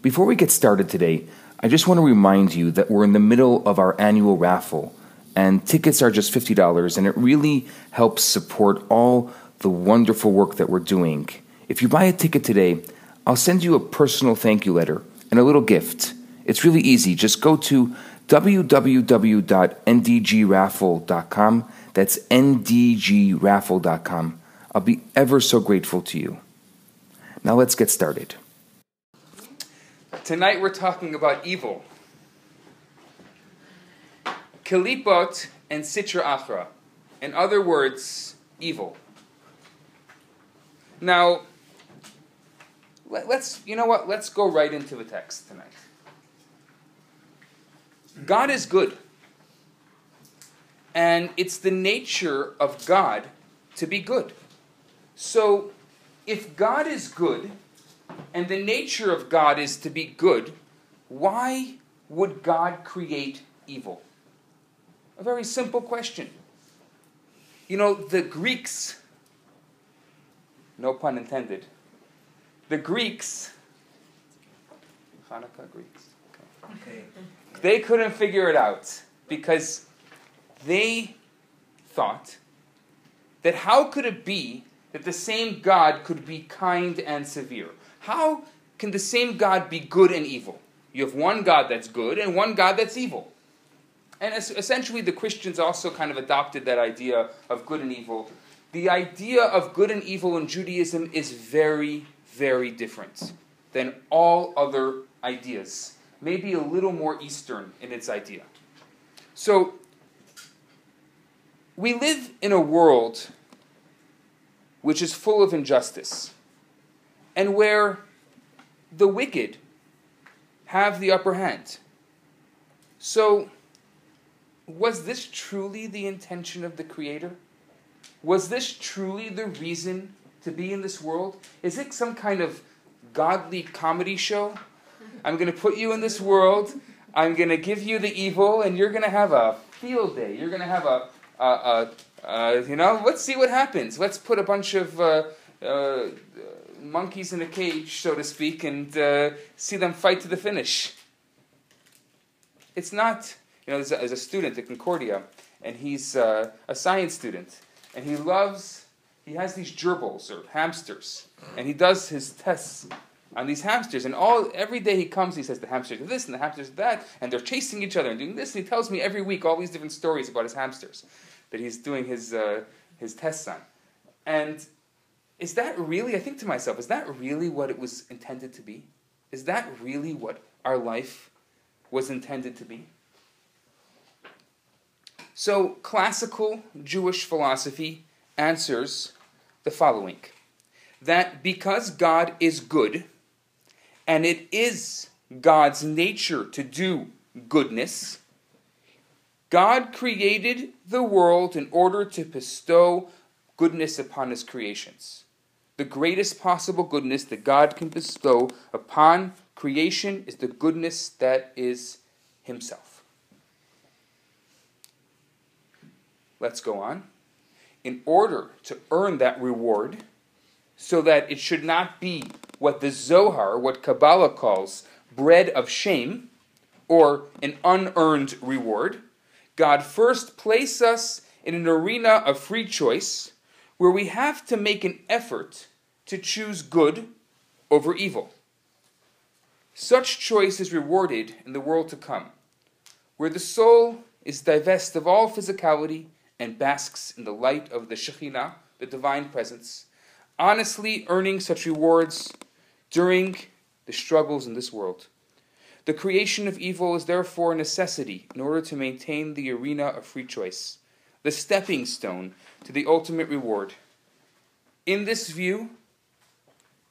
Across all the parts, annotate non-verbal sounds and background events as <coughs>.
Before we get started today, I just want to remind you that we're in the middle of our annual raffle, and tickets are just $50, and it really helps support all the wonderful work that we're doing. If you buy a ticket today, I'll send you a personal thank you letter and a little gift. It's really easy. Just go to www.ndgraffle.com. That's ndgraffle.com. I'll be ever so grateful to you. Now let's get started. Tonight we're talking about evil. Kalipot and Sitra Achra. In other words, evil. Now, let, us you know what? Let's go right into the text tonight. God is good. And it's the nature of God to be good. So, if God is good, and the nature of God is to be good, why would God create evil? A very simple question. You know, the Greeks, no pun intended, the Greeks, Hanukkah Greeks, okay. they couldn't figure it out because they thought that how could it be that the same God could be kind and severe? How can the same God be good and evil? You have one God that's good and one God that's evil. And essentially, the Christians also kind of adopted that idea of good and evil. The idea of good and evil in Judaism is very, very different than all other ideas. Maybe a little more Eastern in its idea. So, we live in a world which is full of injustice and where the wicked have the upper hand. So, was this truly the intention of the Creator? Was this truly the reason to be in this world? Is it some kind of godly comedy show? I'm going to put you in this world. I'm going to give you the evil, and you're going to have a field day. You're going to have a, a, a, a, you know, let's see what happens. Let's put a bunch of uh, uh, monkeys in a cage, so to speak, and uh, see them fight to the finish. It's not, you know, there's a, a student at Concordia, and he's uh, a science student, and he loves, he has these gerbils or hamsters, and he does his tests on these hamsters. And all every day he comes, he says the hamsters are this and the hamsters are that, and they're chasing each other and doing this. And he tells me every week all these different stories about his hamsters that he's doing his uh, his tests on. And is that really, I think to myself, is that really what it was intended to be? Is that really what our life was intended to be? So, classical Jewish philosophy answers the following that because God is good, and it is God's nature to do goodness, God created the world in order to bestow goodness upon his creations the greatest possible goodness that God can bestow upon creation is the goodness that is Himself. Let's go on. In order to earn that reward, so that it should not be what the Zohar, what Kabbalah calls bread of shame, or an unearned reward, God first placed us in an arena of free choice where we have to make an effort to choose good over evil. Such choice is rewarded in the world to come, where the soul is divested of all physicality and basks in the light of the Shekhinah, the divine presence, honestly earning such rewards during the struggles in this world. The creation of evil is therefore a necessity in order to maintain the arena of free choice, the stepping stone to the ultimate reward. In this view,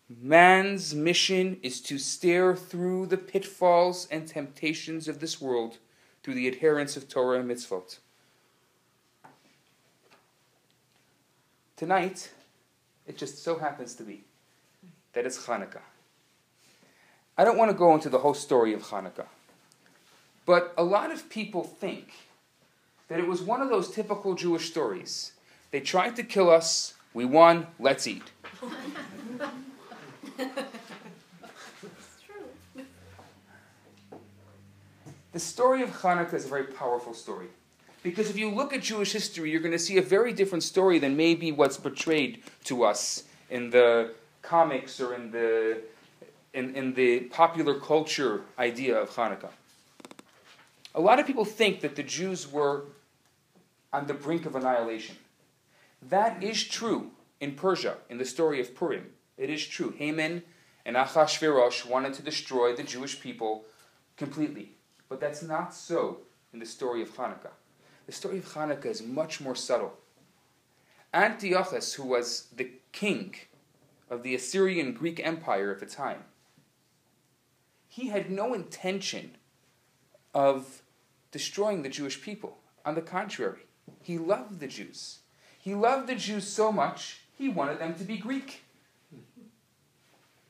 man's mission is to stare through the pitfalls and temptations of this world through the adherence of Torah and mitzvot. Tonight, it just so happens to be that it's Hanukkah. I don't want to go into the whole story of Hanukkah, but a lot of people think that it was one of those typical Jewish stories. They tried to kill us, we won, let's eat. <laughs> <laughs> The story of Hanukkah is a very powerful story. Because if you look at Jewish history, you're going to see a very different story than maybe what's portrayed to us in the comics or in the, in, in the popular culture idea of Hanukkah. A lot of people think that the Jews were on the brink of annihilation. That is true in Persia, in the story of Purim. It is true. Haman and Achashverosh wanted to destroy the Jewish people completely. But that's not so in the story of Hanukkah. The story of Hanukkah is much more subtle. Antiochus, who was the king of the Assyrian Greek Empire at the time, he had no intention of destroying the Jewish people. On the contrary, he loved the Jews. He loved the Jews so much, he wanted them to be Greek.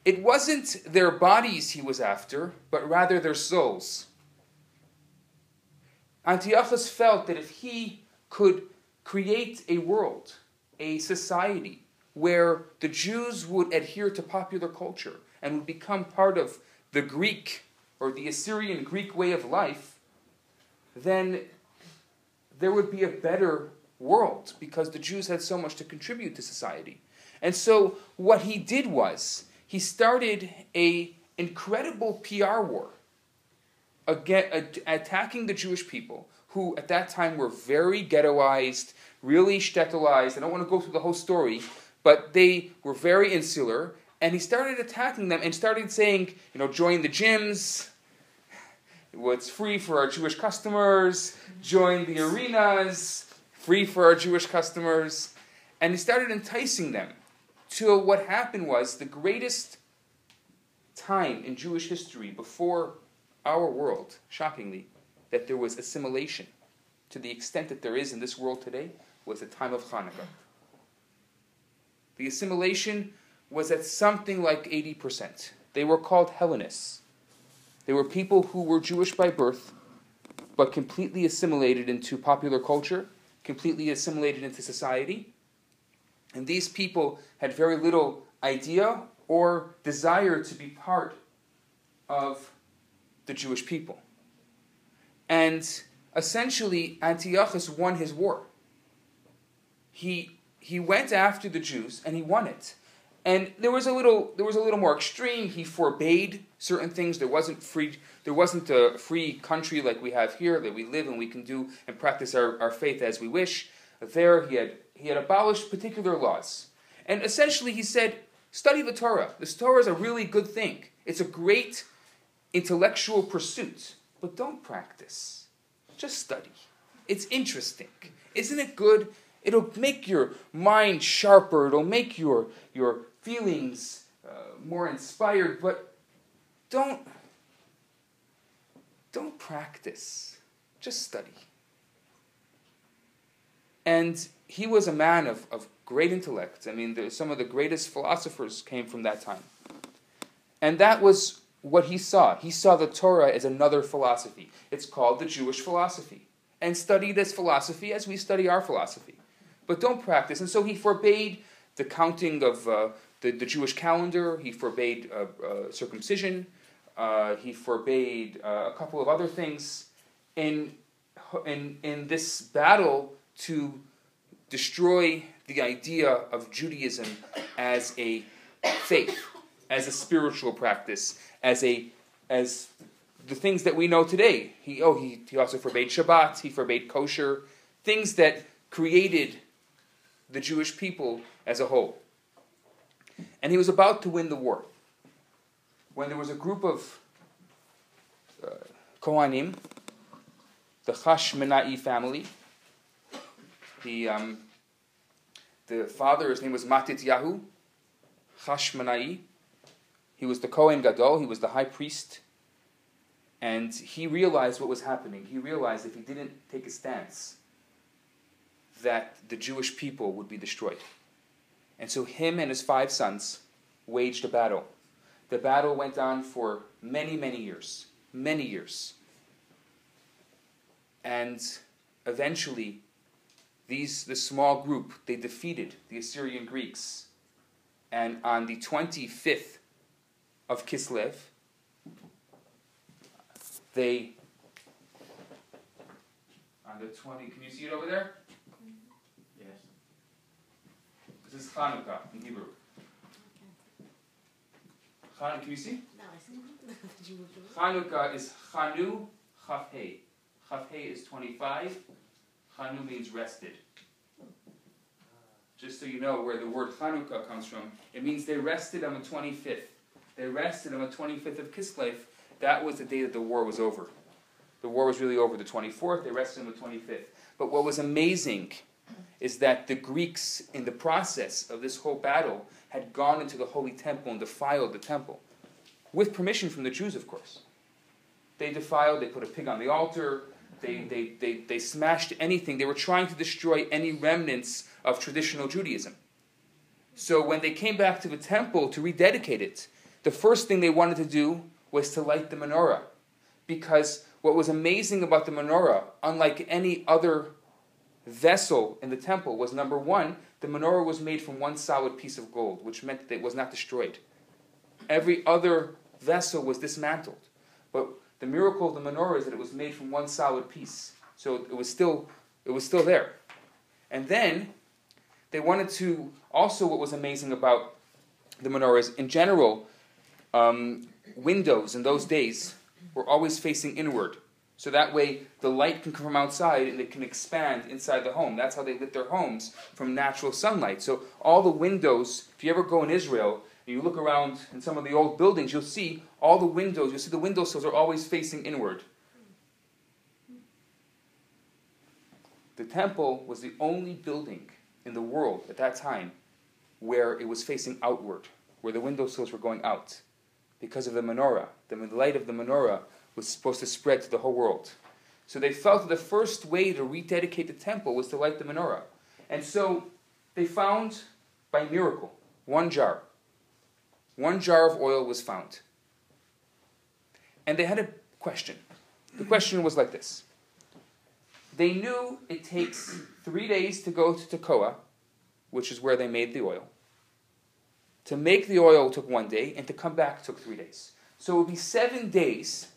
It wasn't their bodies he was after, but rather their souls. Antiochus felt that if he could create a world, a society, where the Jews would adhere to popular culture and would become part of the Greek or the Assyrian Greek way of life, then there would be a better world because the Jews had so much to contribute to society. And so what he did was he started a incredible PR war again, attacking the Jewish people who at that time were very ghettoized, really shtetlized. I don't want to go through the whole story, but they were very insular. And he started attacking them and started saying, you know, join the gyms, what's free for our Jewish customers, join the arenas, free for our Jewish customers. And he started enticing them to what happened was the greatest time in Jewish history before our world, shockingly, that there was assimilation to the extent that there is in this world today was the time of Hanukkah. The assimilation was at something like 80%. They were called Hellenists. They were people who were Jewish by birth, but completely assimilated into popular culture, completely assimilated into society. And these people had very little idea or desire to be part of the Jewish people. And essentially, Antiochus won his war. He, he went after the Jews and he won it. And there was a little there was a little more extreme. He forbade certain things. There wasn't free there wasn't a free country like we have here that we live and we can do and practice our, our faith as we wish. There he had he had abolished particular laws. And essentially he said, study the Torah. The Torah is a really good thing. It's a great intellectual pursuit, but don't practice. Just study. It's interesting. Isn't it good? It'll make your mind sharper. It'll make your, your feelings uh, more inspired, but don't don't practice. Just study. And he was a man of, of great intellect. I mean, some of the greatest philosophers came from that time. And that was what he saw. He saw the Torah as another philosophy. It's called the Jewish philosophy. And study this philosophy as we study our philosophy. But don't practice. And so he forbade the counting of uh, the, the Jewish calendar, he forbade uh, uh, circumcision, uh, he forbade uh, a couple of other things in, in, in this battle to destroy the idea of Judaism as a faith, as a spiritual practice, as a as the things that we know today. He oh he, he also forbade Shabbat, he forbade kosher, things that created the Jewish people as a whole. And he was about to win the war when there was a group of uh, Kohanim, the Hashmonai family. The, um, the father, his name was Matityahu, Hashmonai. He was the Kohen Gadol, he was the high priest. And he realized what was happening. He realized if he didn't take a stance, that the Jewish people would be destroyed. And so him and his five sons waged a battle. The battle went on for many, many years. Many years. And eventually, these, the small group, they defeated the Assyrian Greeks. And on the 25th of Kislev, they On the 20, can you see it over there? Yes. This is Hanukkah in Hebrew. Chan, can you see? No, I see? Hanukkah is Chanu Chafhei. Chafhei is 25. Chanu means rested. Just so you know where the word Hanukkah comes from, it means they rested on the 25th. They rested on the 25th of Kislev. That was the day that the war was over. The war was really over the 24th. They rested on the 25th. But what was amazing is that the Greeks, in the process of this whole battle, had gone into the holy temple and defiled the temple. With permission from the Jews, of course. They defiled, they put a pig on the altar, they, they, they, they smashed anything. They were trying to destroy any remnants of traditional Judaism. So when they came back to the temple to rededicate it, the first thing they wanted to do was to light the menorah. Because what was amazing about the menorah, unlike any other vessel in the temple, was number one, the menorah was made from one solid piece of gold, which meant that it was not destroyed. Every other vessel was dismantled. But the miracle of the menorah is that it was made from one solid piece. So it was still it was still there. And then they wanted to also what was amazing about the menorah is in general, um, windows in those days were always facing inward. So that way the light can come from outside and it can expand inside the home. That's how they lit their homes from natural sunlight. So all the windows, if you ever go in Israel, you look around in some of the old buildings, you'll see all the windows, you'll see the windowsills are always facing inward. The temple was the only building in the world at that time where it was facing outward, where the windowsills were going out because of the menorah. The light of the menorah was supposed to spread to the whole world. So they felt that the first way to rededicate the temple was to light the menorah. And so they found, by miracle, one jar. One jar of oil was found. And they had a question. The question was like this They knew it takes three days to go to Tekoa, which is where they made the oil. To make the oil took one day, and to come back took three days. So it would be seven days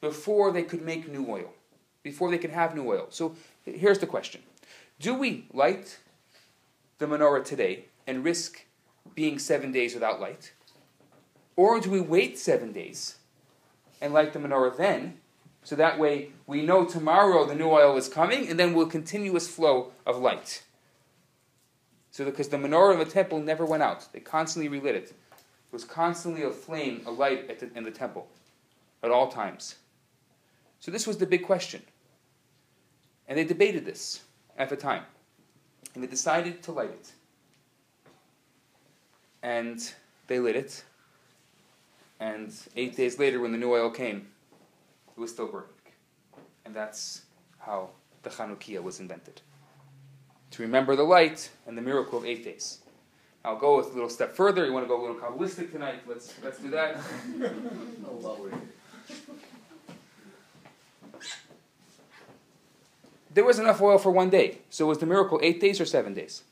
before they could make new oil, before they could have new oil. So here's the question Do we light the menorah today and risk being seven days without light? Or do we wait seven days and light the menorah then? So that way we know tomorrow the new oil is coming and then we'll continuous flow of light. So because the menorah of the temple never went out, they constantly relit it. It was constantly a flame, a light the, in the temple at all times. So this was the big question. And they debated this at the time. And they decided to light it. And they lit it. And eight days later, when the new oil came, it was still burning. And that's how the Chanukiah was invented. To remember the light and the miracle of eight days. I'll go a little step further. You want to go a little Kabbalistic tonight? Let's, let's do that. <laughs> Oh, there was enough oil for one day. So was the miracle eight days or seven days?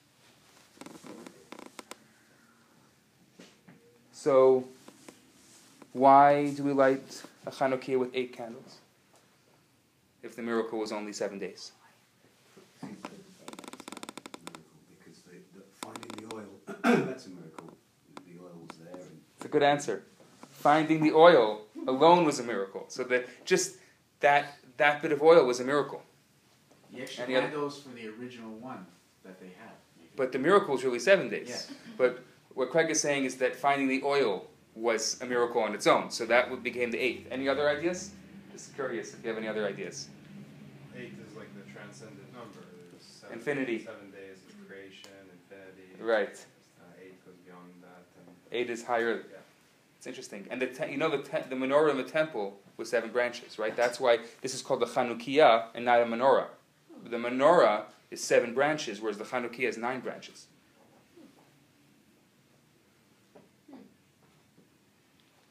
So why do we light a Chanukiah with eight candles if the miracle was only seven days? Because the, the, finding the oil, <coughs> that's a miracle. The oil was there. And It's a good answer. Finding the oil alone was a miracle. So that just that that bit of oil was a miracle. You actually Any had those for the original one that they had. But the miracle is really seven days. Yeah. But what Craig is saying is that finding the oil was a miracle on its own. So that became the eighth. Any other ideas? Just curious if you have any other ideas. Eight is like the transcendent number. Seven, Infinity. Seven days of creation, infinity. Right. Uh, eight goes beyond that. Eight is higher. Yeah. It's interesting. And the te- you know the te- the menorah in the temple was seven branches, right? That's why this is called the Chanukiah and not a menorah. The menorah is seven branches, whereas the Chanukiah is nine branches.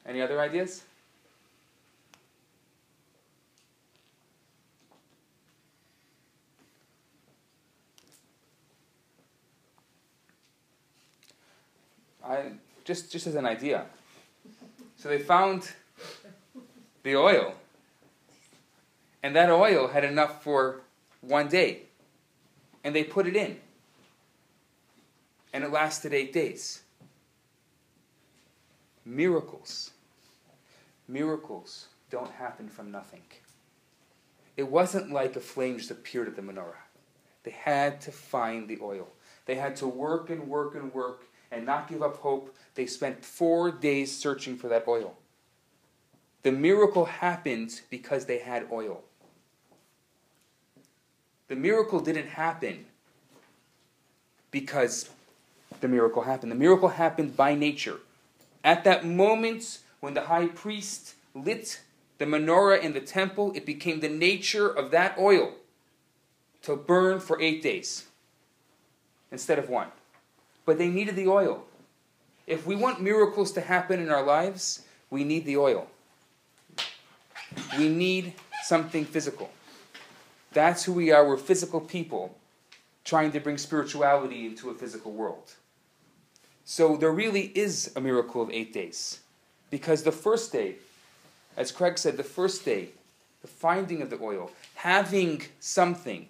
Any other ideas? I just just as an idea. So they found the oil, And that oil had enough for one day. And they put it in. And it lasted eight days. Miracles. Miracles don't happen from nothing. It wasn't like a flame just appeared at the menorah. They had to find the oil. They had to work and work and work and not give up hope. They spent four days searching for that oil. The miracle happened because they had oil. The miracle didn't happen because the miracle happened. The miracle happened by nature. At that moment when the high priest lit the menorah in the temple, it became the nature of that oil to burn for eight days instead of one. But they needed the oil. If we want miracles to happen in our lives, we need the oil. We need something physical. That's who we are. We're physical people trying to bring spirituality into a physical world. So there really is a miracle of eight days. Because the first day, as Craig said, the first day, the finding of the oil, having something,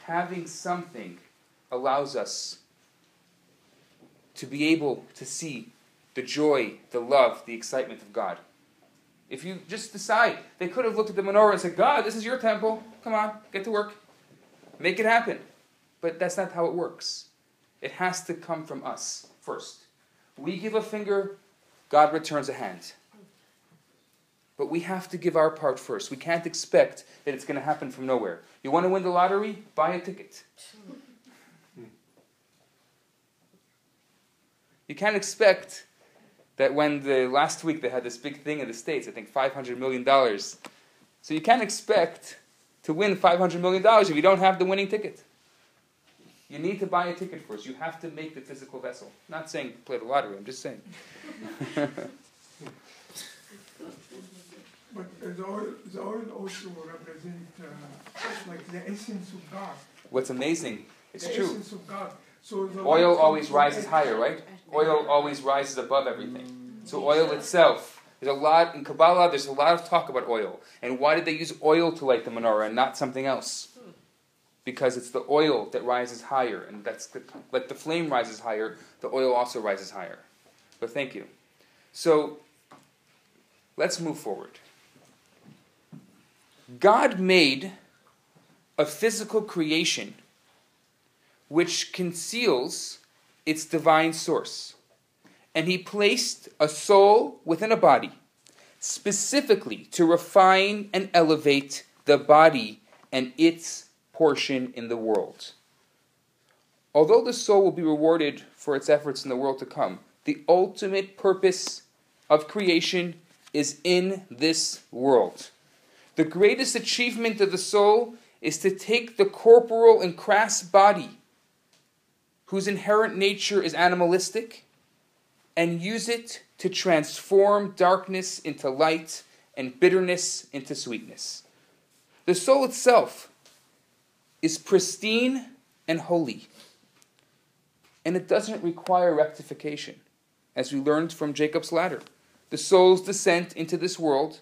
having something allows us to be able to see the joy, the love, the excitement of God. If you just decide, they could have looked at the menorah and said, God, this is your temple. Come on, get to work. Make it happen. But that's not how it works. It has to come from us first. We give a finger, God returns a hand. But we have to give our part first. We can't expect that it's going to happen from nowhere. You want to win the lottery? Buy a ticket. You can't expect that when the last week they had this big thing in the States, I think $500 million. So you can't expect to win $500 million if you don't have the winning ticket. You need to buy a ticket first. You have to make the physical vessel. not saying play the lottery, I'm just saying. But the oil, the oil also represents uh, like the essence of God. What's amazing, it's the true. essence of God. So the Oil always rises higher, right? Oil always rises above everything. So oil itself, there's a lot in Kabbalah. There's a lot of talk about oil, and why did they use oil to light the menorah and not something else? Because it's the oil that rises higher, and that's the, like the flame rises higher, the oil also rises higher. But thank you. So let's move forward. God made a physical creation which conceals its divine source. And he placed a soul within a body, specifically to refine and elevate the body and its portion in the world. Although the soul will be rewarded for its efforts in the world to come, the ultimate purpose of creation is in this world. The greatest achievement of the soul is to take the corporal and crass body whose inherent nature is animalistic, and use it to transform darkness into light and bitterness into sweetness. The soul itself is pristine and holy, and it doesn't require rectification, as we learned from Jacob's ladder. The soul's descent into this world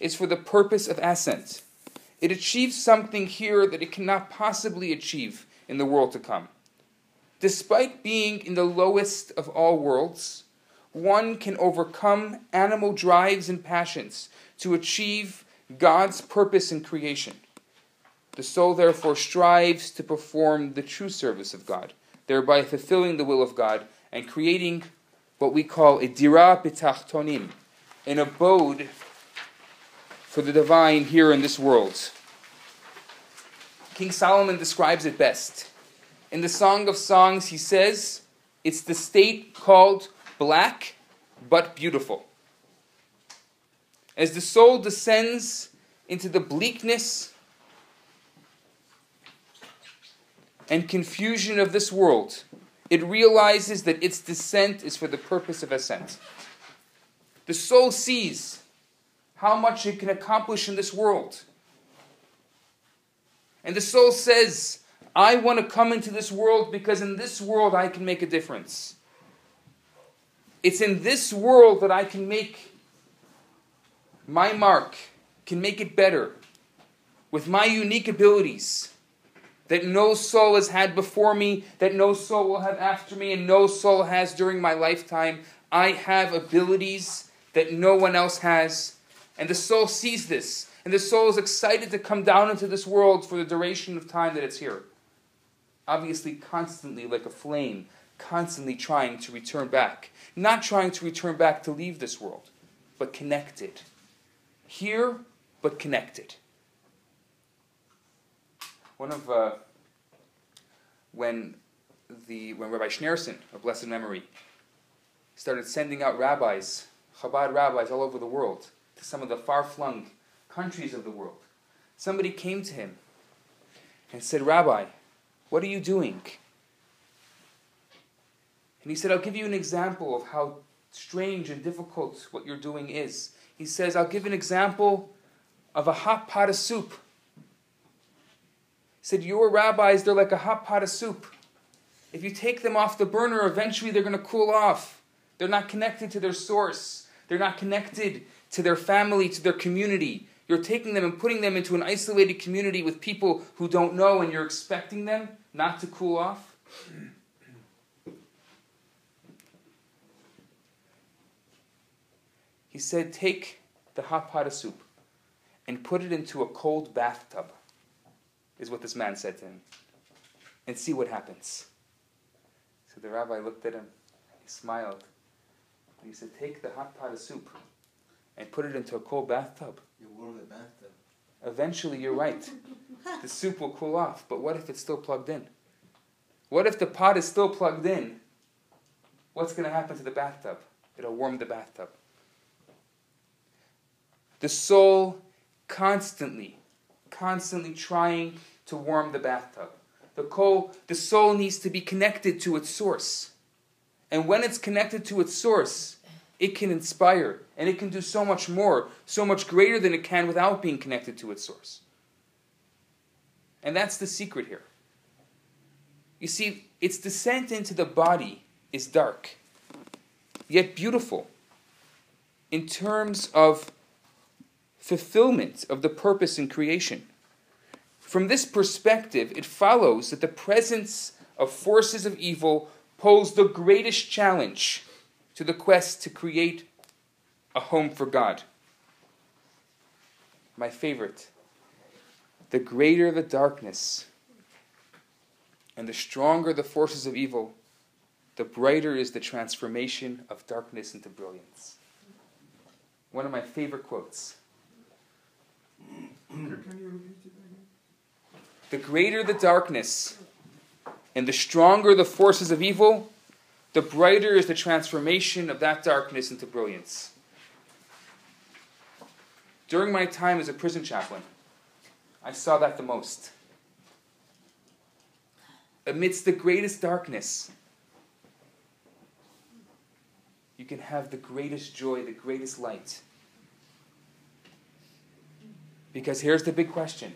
is for the purpose of ascent. It achieves something here that it cannot possibly achieve in the world to come. Despite being in the lowest of all worlds, one can overcome animal drives and passions to achieve God's purpose in creation. The soul therefore strives to perform the true service of God, thereby fulfilling the will of God and creating what we call a dira b'tachtonim, an abode for the divine here in this world. King Solomon describes it best. In the Song of Songs, he says, it's the state called black but beautiful. As the soul descends into the bleakness and confusion of this world, it realizes that its descent is for the purpose of ascent. The soul sees how much it can accomplish in this world. And the soul says, I want to come into this world because in this world I can make a difference. It's in this world that I can make my mark, can make it better with my unique abilities that no soul has had before me, that no soul will have after me, and no soul has during my lifetime. I have abilities that no one else has. And the soul sees this, and the soul is excited to come down into this world for the duration of time that it's here. Obviously, constantly like a flame, constantly trying to return back. Not trying to return back to leave this world, but connected. Here, but connected. One of uh, when the when Rabbi Schneerson, of blessed memory, started sending out rabbis, Chabad rabbis all over the world, to some of the far-flung countries of the world. Somebody came to him and said, Rabbi, what are you doing? And he said, I'll give you an example of how strange and difficult what you're doing is. He says, I'll give an example of a hot pot of soup said, Your rabbis, they're like a hot pot of soup. If you take them off the burner, eventually they're going to cool off. They're not connected to their source, they're not connected to their family, to their community. You're taking them and putting them into an isolated community with people who don't know, and you're expecting them not to cool off. He said, Take the hot pot of soup and put it into a cold bathtub is what this man said to him. And see what happens. So the rabbi looked at him, and he smiled, and he said, Take the hot pot of soup and put it into a cold bathtub. You warm the bathtub. Eventually, you're right. the soup will cool off, but what if it's still plugged in? What if the pot is still plugged in? What's going to happen to the bathtub? It'll warm the bathtub. The soul constantly constantly trying to warm the bathtub. The, coal, the soul needs to be connected to its source. And when it's connected to its source, it can inspire and it can do so much more, so much greater than it can without being connected to its source. And that's the secret here. You see, its descent into the body is dark, yet beautiful in terms of fulfillment of the purpose in creation. From this perspective, it follows that the presence of forces of evil pose the greatest challenge to the quest to create a home for God. My favorite the greater the darkness and the stronger the forces of evil, the brighter is the transformation of darkness into brilliance. One of my favorite quotes. Can you repeat it again? The greater the darkness and the stronger the forces of evil, the brighter is the transformation of that darkness into brilliance. During my time as a prison chaplain, I saw that the most. Amidst the greatest darkness, you can have the greatest joy, the greatest light. Because here's the big question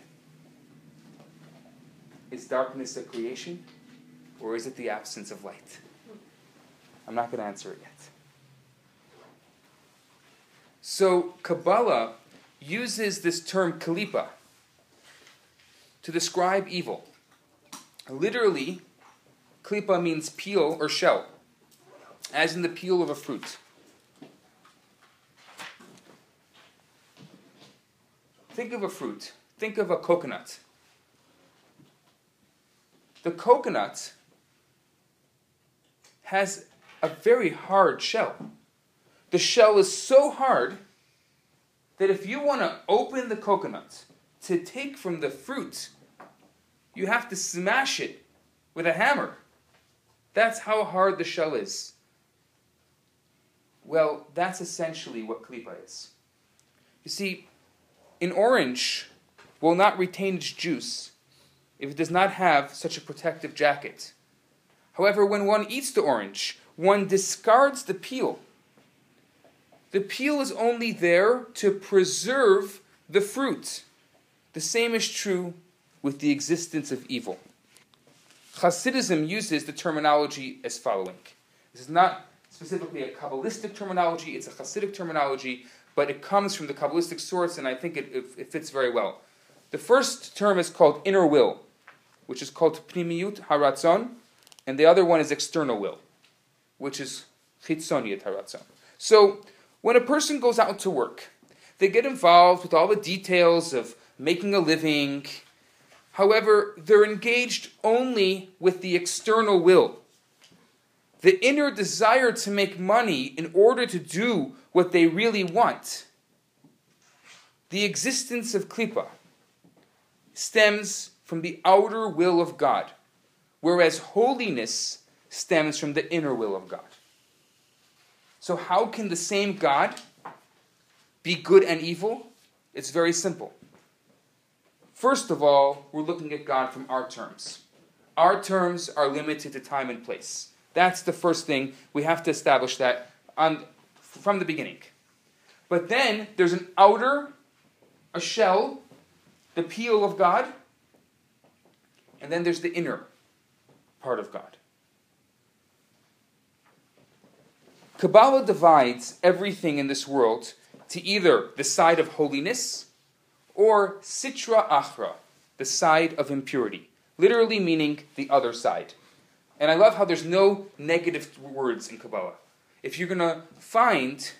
Is darkness a creation, or is it the absence of light? I'm not going to answer it yet. So, Kabbalah uses this term kalipa to describe evil. Literally, klipa means peel or shell, as in the peel of a fruit. Think of a fruit. Think of a coconut. The coconut has a very hard shell. The shell is so hard that if you want to open the coconut to take from the fruit, you have to smash it with a hammer. That's how hard the shell is. Well, that's essentially what klipa is. You see, an orange will not retain its juice if it does not have such a protective jacket. However, when one eats the orange, one discards the peel. The peel is only there to preserve the fruit. The same is true with the existence of evil. Hasidism uses the terminology as following. This is not specifically a Kabbalistic terminology, it's a Hasidic terminology, but it comes from the Kabbalistic source, and I think it, it, it fits very well. The first term is called inner will, which is called Pnimiyut Haratzon, and the other one is external will, which is Chitzoniyut Haratzon. So, when a person goes out to work, they get involved with all the details of making a living. However, they're engaged only with the external will. The inner desire to make money in order to do what they really want. The existence of klipa stems from the outer will of God, whereas holiness stems from the inner will of God. So, how can the same God be good and evil? It's very simple. First of all, we're looking at God from our terms. Our terms are limited to time and place. That's the first thing. We have to establish that on, from the beginning. But then there's an outer, a shell, the peel of God, and then there's the inner part of God. Kabbalah divides everything in this world to either the side of holiness or sitra achra, the side of impurity, literally meaning the other side. And I love how there's no negative words in Kabbalah. If you're going to find,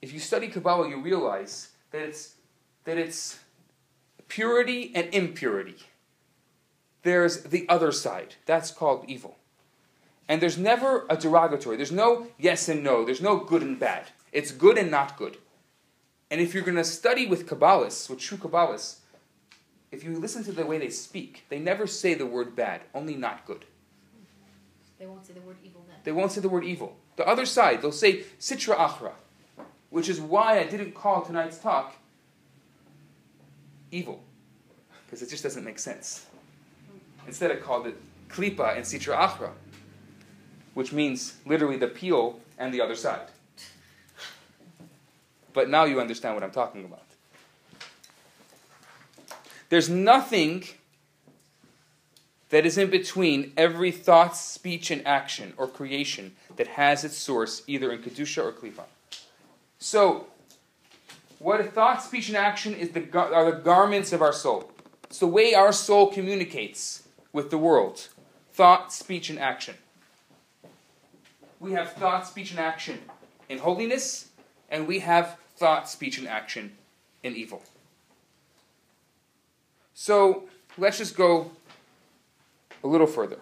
if you study Kabbalah, you realize that it's, that it's purity and impurity. There's the other side. That's called evil. And there's never a derogatory. There's no yes and no. There's no good and bad. It's good and not good. And if you're going to study with Kabbalists, with true Kabbalists, if you listen to the way they speak, they never say the word bad, only not good. They won't say the word evil then. They won't say the word evil. The other side, they'll say sitra achra, which is why I didn't call tonight's talk evil, because it just doesn't make sense. Instead, I called it klipa and sitra achra, which means literally the peel and the other side. But now you understand what I'm talking about. There's nothing that is in between every thought, speech, and action or creation that has its source either in Kedusha or Klipa. So, what a thought, speech, and action is the, are the garments of our soul. It's the way our soul communicates with the world. Thought, speech, and action. We have thought, speech, and action in holiness, and we have thought, speech, and action in evil. So, let's just go a little further.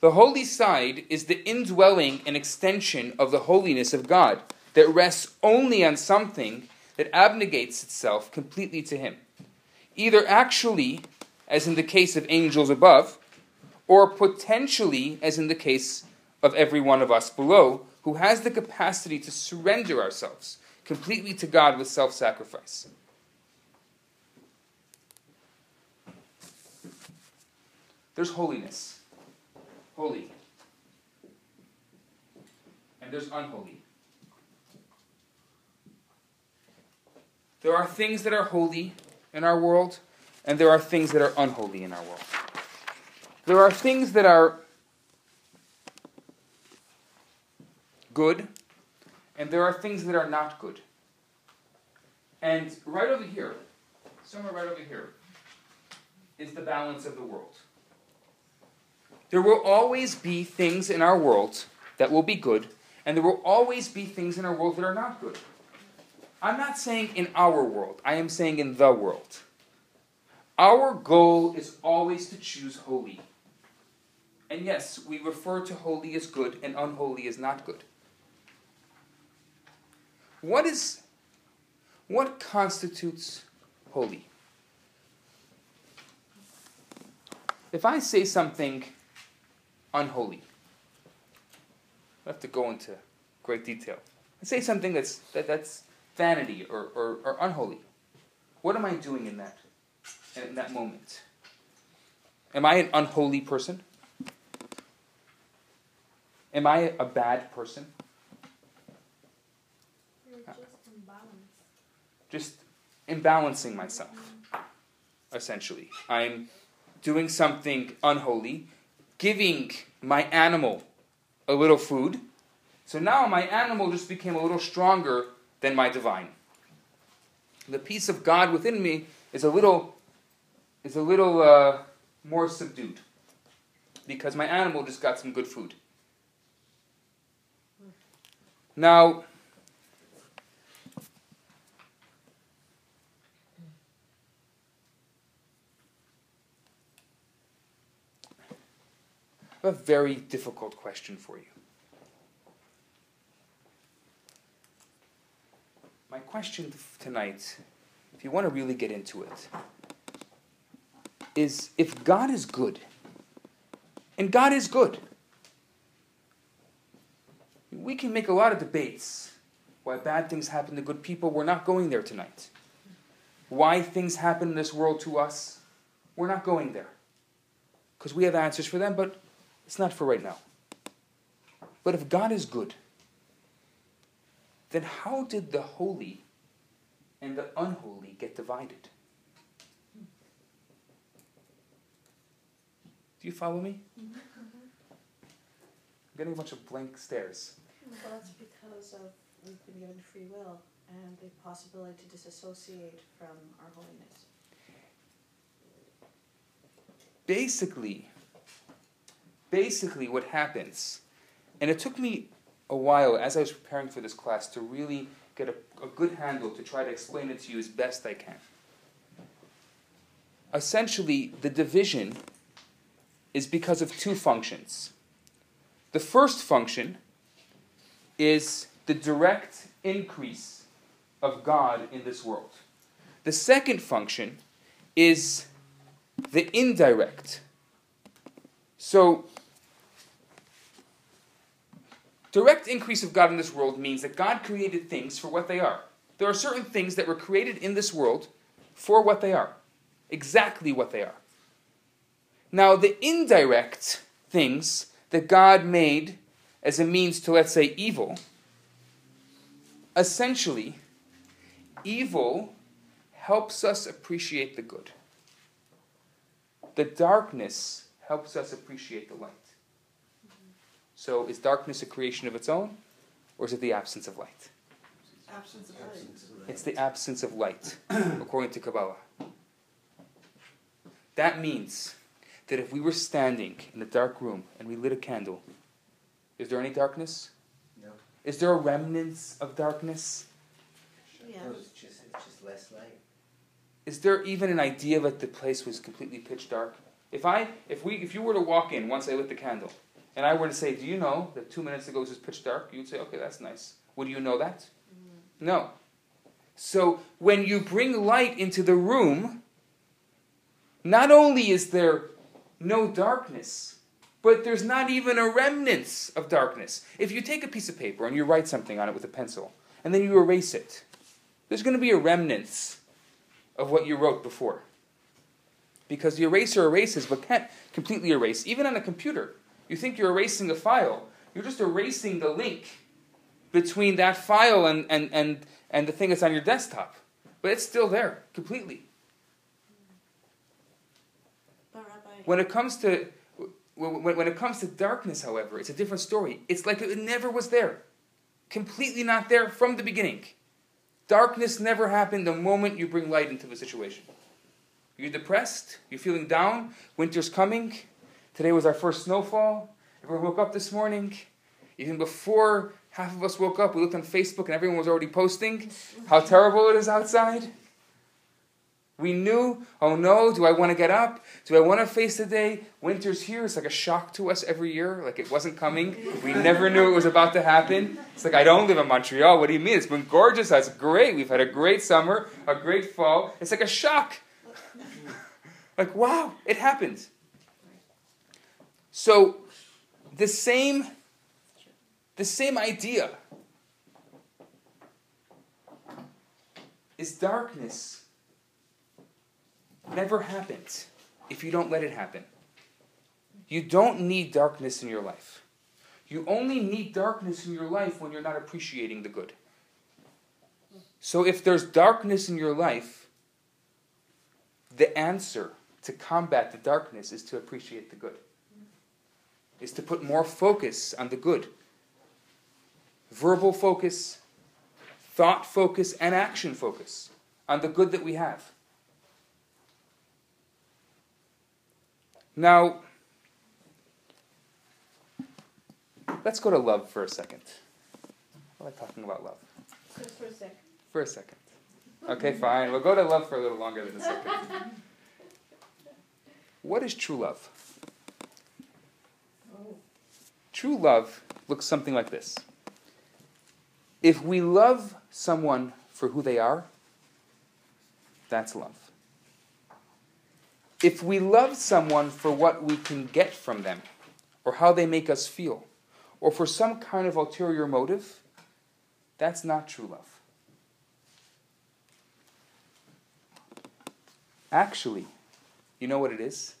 The holy side is the indwelling and extension of the holiness of God that rests only on something that abnegates itself completely to Him. Either actually, as in the case of angels above, or potentially, as in the case of every one of us below, who has the capacity to surrender ourselves completely to God with self sacrifice. There's holiness. Holy. And there's unholy. There are things that are holy in our world, and there are things that are unholy in our world. There are things that are good, and there are things that are not good. And right over here, somewhere right over here, is the balance of the world. There will always be things in our world that will be good, and there will always be things in our world that are not good. I'm not saying in our world, I am saying in the world. Our goal is always to choose holy. And yes, we refer to holy as good and unholy as not good. What is what constitutes holy? If I say something unholy, I have to go into great detail. I say something that's that, that's vanity or, or, or unholy. What am I doing in that in that moment? Am I an unholy person? Am I a bad person? You're just imbalanced. Just imbalancing myself, essentially. I'm doing something unholy, giving my animal a little food, So now my animal just became a little stronger than my divine. The peace of God within me is a little is a little uh, more subdued because my animal just got some good food. Now, a very difficult question for you. My question tonight, if you want to really get into it, is if God is good, and God is good, we can make a lot of debates why bad things happen to good people. We're not going there tonight. Why things happen in this world to us, we're not going there. Because we have answers for them, but it's not for right now. But if God is good, then how did the holy and the unholy get divided? Do you follow me? Mm-hmm. I'm getting a bunch of blank stares. Well, that's because of we've been given free will and the possibility to disassociate from our holiness. Basically, basically what happens, and it took me a while as I was preparing for this class to really get a, a good handle to try to explain it to you as best I can. Essentially, the division is because of two functions. The first function is the direct increase of God in this world. The second function is the indirect. So, direct increase of God in this world means that God created things for what they are. There are certain things that were created in this world for what they are, exactly what they are. Now, the indirect things that God made as a means to, let's say, evil, essentially, evil helps us appreciate the good. The darkness helps us appreciate the light. So, is darkness a creation of its own, or is it the absence of light? Absence of light. It's the absence of light, <clears throat> according to Kabbalah. That means that if we were standing in a dark room and we lit a candle, is there any darkness? No. Is there a remnants of darkness? Yeah. No, it's just it's just less light. Is there even an idea that the place was completely pitch dark? If I, if we, if you were to walk in once I lit the candle, and I were to say, "Do you know that two minutes ago it was pitch dark?" You'd say, "Okay, that's nice." Would you know that? Mm-hmm. No. So when you bring light into the room, not only is there no darkness, but there's not even a remnants of darkness. If you take a piece of paper and you write something on it with a pencil, and then you erase it, there's going to be a remnants of what you wrote before. Because the eraser erases but can't completely erase. Even on a computer, you think you're erasing a file, you're just erasing the link between that file and, and, and, and the thing that's on your desktop. But it's still there completely. When it comes to when, when when it comes to darkness, however, it's a different story. It's like it never was there, completely not there from the beginning. Darkness never happened the moment you bring light into the situation. You're depressed. You're feeling down. Winter's coming. Today was our first snowfall. Everyone woke up this morning. Even before half of us woke up, we looked on Facebook and everyone was already posting how terrible it is outside. We knew, oh no, do I want to get up? Do I want to face the day? Winter's here. It's like a shock to us every year. Like it wasn't coming. We never knew it was about to happen. It's like, I don't live in Montreal. What do you mean? It's been gorgeous. That's great. We've had a great summer, a great fall. It's like a shock. <laughs> like, wow, it happened. So, the same, the same idea is darkness never happens if you don't let it happen. You don't need darkness in your life. You only need darkness in your life when you're not appreciating the good. So if there's darkness in your life, the answer to combat the darkness is to appreciate the good. Is to put more focus on the good. verbal focus, thought focus, and action focus on the good that we have. Now, let's go to love for a second. I like talking about love. Just for a second. For a second. Okay, fine. We'll go to love for a little longer than a second. <laughs> What is true love? True love looks something like this. If we love someone for who they are, that's love. If we love someone for what we can get from them, or how they make us feel, or for some kind of ulterior motive, that's not true love. Actually, you know what it is?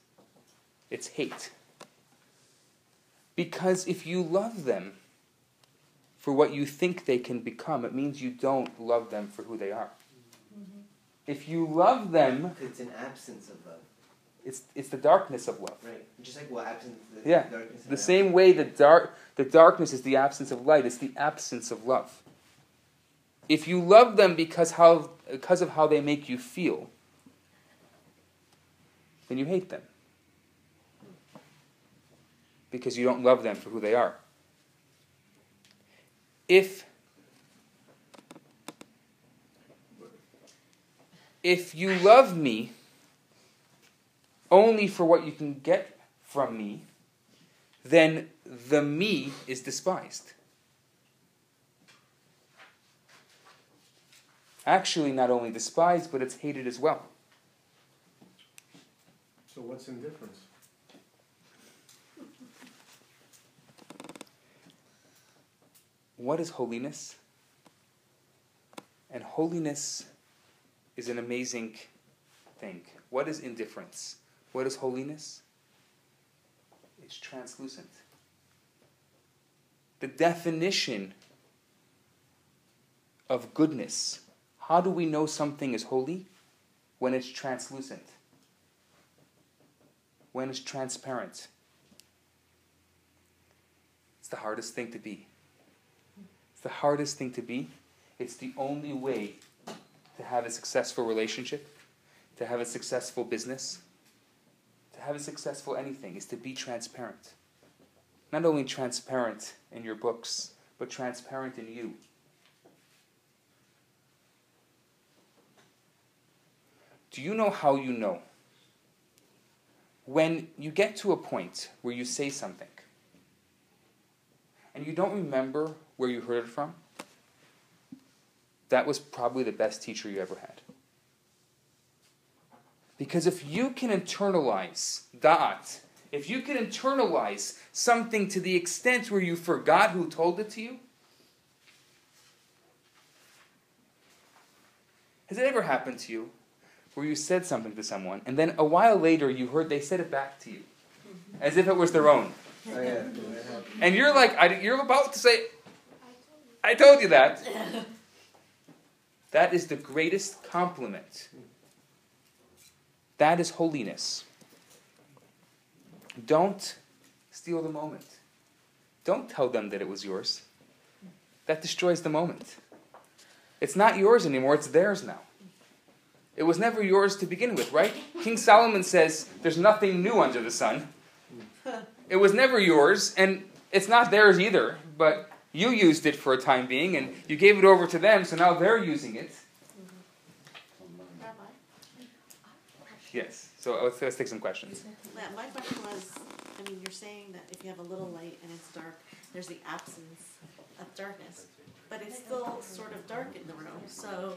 It's hate. Because if you love them for what you think they can become, it means you don't love them for who they are. Mm-hmm. If you love them, It's an absence of love, it's, it's the darkness of love. right? Just like what absence, the Yeah, darkness. The same way the dark the darkness is the absence of light, it's the absence of love. If you love them because how because of how they make you feel, then you hate them. Because you don't love them for who they are. If if you love me only for what you can get from me, then the me is despised. Actually, not only despised, but it's hated as well. So what's indifference? What is holiness? And holiness is an amazing thing. What is indifference? What is holiness? It's translucent. The definition of goodness. How do we know something is holy? When it's translucent, when it's transparent. It's the hardest thing to be. It's the hardest thing to be. It's the only way to have a successful relationship, to have a successful business, to have a successful anything, is to be transparent. Not only transparent in your books, but transparent in you. Do you know how you know? When you get to a point where you say something and you don't remember where you heard it from, that was probably the best teacher you ever had. Because if you can internalize that, if you can internalize something to the extent where you forgot who told it to you, has it ever happened to you where you said something to someone and then a while later you heard they said it back to you as if it was their own? Oh, yeah. And you're like, I, you're about to say, I told you that. That is the greatest compliment. That is holiness. Don't steal the moment. Don't tell them that it was yours. That destroys the moment. It's not yours anymore, it's theirs now. It was never yours to begin with, right? King Solomon says there's nothing new under the sun. It was never yours, and it's not theirs either, but you used it for a time being, and you gave it over to them, so now they're using it. Yes. So let's, let's take some questions. My question was, I mean, you're saying that if you have a little light and it's dark, there's the absence of darkness, but it's still sort of dark in the room, so,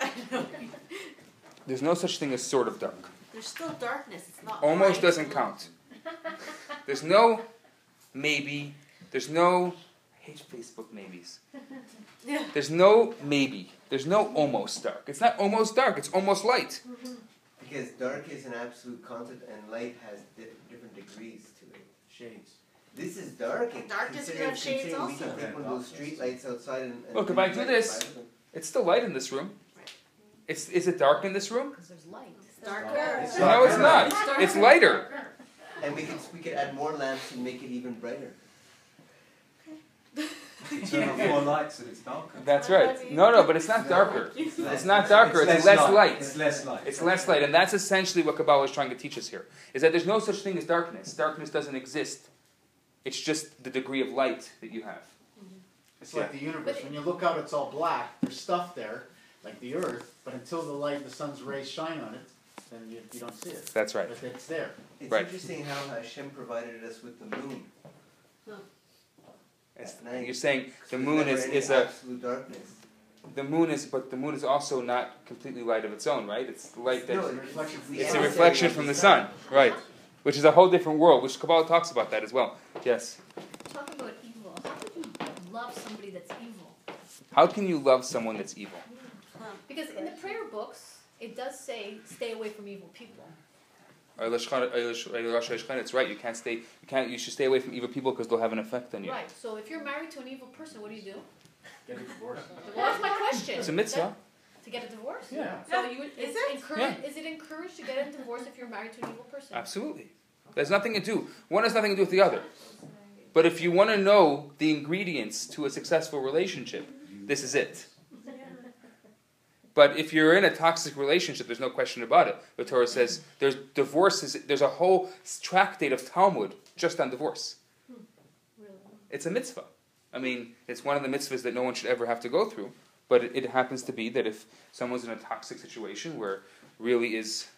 I don't know. There's no such thing as sort of dark. There's still darkness, it's not Almost light. doesn't count. There's no maybe. There's no. I hate Facebook maybes. <laughs> Yeah. There's no maybe. There's no almost dark. It's not almost dark. It's almost light. Mm-hmm. Because dark is an absolute concept and light has di- different degrees to it. Shades. This is dark. and Darkness can considering- have shades considering We can also. take one of those street lights outside and. and Look, if I do this- five of them. It's still light in this room. Right. It's is it dark in this room? Because there's light. Darker. It's No, it's not. It's lighter. And we could we could add more lamps and make it even brighter. You turn on four lights and it's darker. That's right. No, no, but it's not darker. It's It's not darker, it's less light. It's less light. It's less light, and that's essentially what Kabbalah is trying to teach us here. Is that there's no such thing as darkness. Darkness doesn't exist. It's just the degree of light that you have. Mm-hmm. It's like the universe. When you look out, it's all black. There's stuff there, like the Earth, but until the light, the sun's rays shine on it, then you, you don't see it. That's right. But it's there. It's Right. interesting how Hashem provided us with the moon. It's- at night. you're saying the moon is, is a absolute darkness. the moon is but the moon is also not completely light of its own, right? It's the light that No, It's a reflection from the it's a sun. reflection from the sun, right? Which is a whole different world, which Kabbalah talks about that as well. Yes. Talk about evil. How could you love somebody that's evil? How can you love someone that's evil? Because in the prayer books, it does say, stay away from evil people. It's right. You can't stay. You can't. You should stay away from evil people because they'll have an effect on you. Right, so if you're married to an evil person, what do you do? Get a divorce. <laughs> Well, that's my question. It's a mitzvah. To get a divorce? Yeah. So you, Is is it? encouraged, is it encouraged to get a divorce if you're married to an evil person? Absolutely. There's nothing to do. One has nothing to do with the other. But if you want to know the ingredients to a successful relationship, this is it. But if you're in a toxic relationship, there's no question about it. The Torah says there's divorce. Is, there's a whole tractate of Talmud just on divorce. Really? It's a mitzvah. I mean, it's one of the mitzvahs that no one should ever have to go through. But it, it happens to be that if someone's in a toxic situation where really is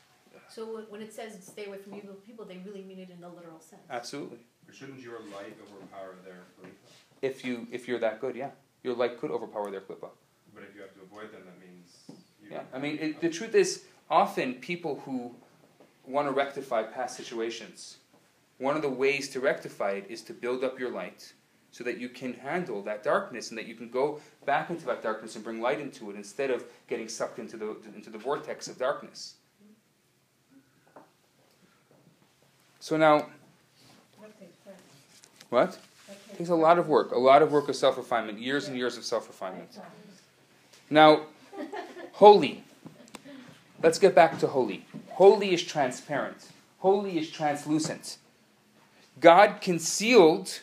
So when- when it says stay away from evil people, they really mean it in the literal sense. absolutely. Or shouldn't your light overpower their belief? If you if you're that good, yeah, your light could overpower their klipa. But if you have to avoid them, that means you. Yeah, I mean, it, the truth is, often people who want to rectify past situations, one of the ways to rectify it is to build up your light so that you can handle that darkness and that you can go back into that darkness and bring light into it instead of getting sucked into the, into the vortex of darkness. So now, what? It takes a lot of work, a lot of work of self refinement, years and years of self refinement. Now, holy. Let's get back to holy. Holy is transparent, holy is translucent. God concealed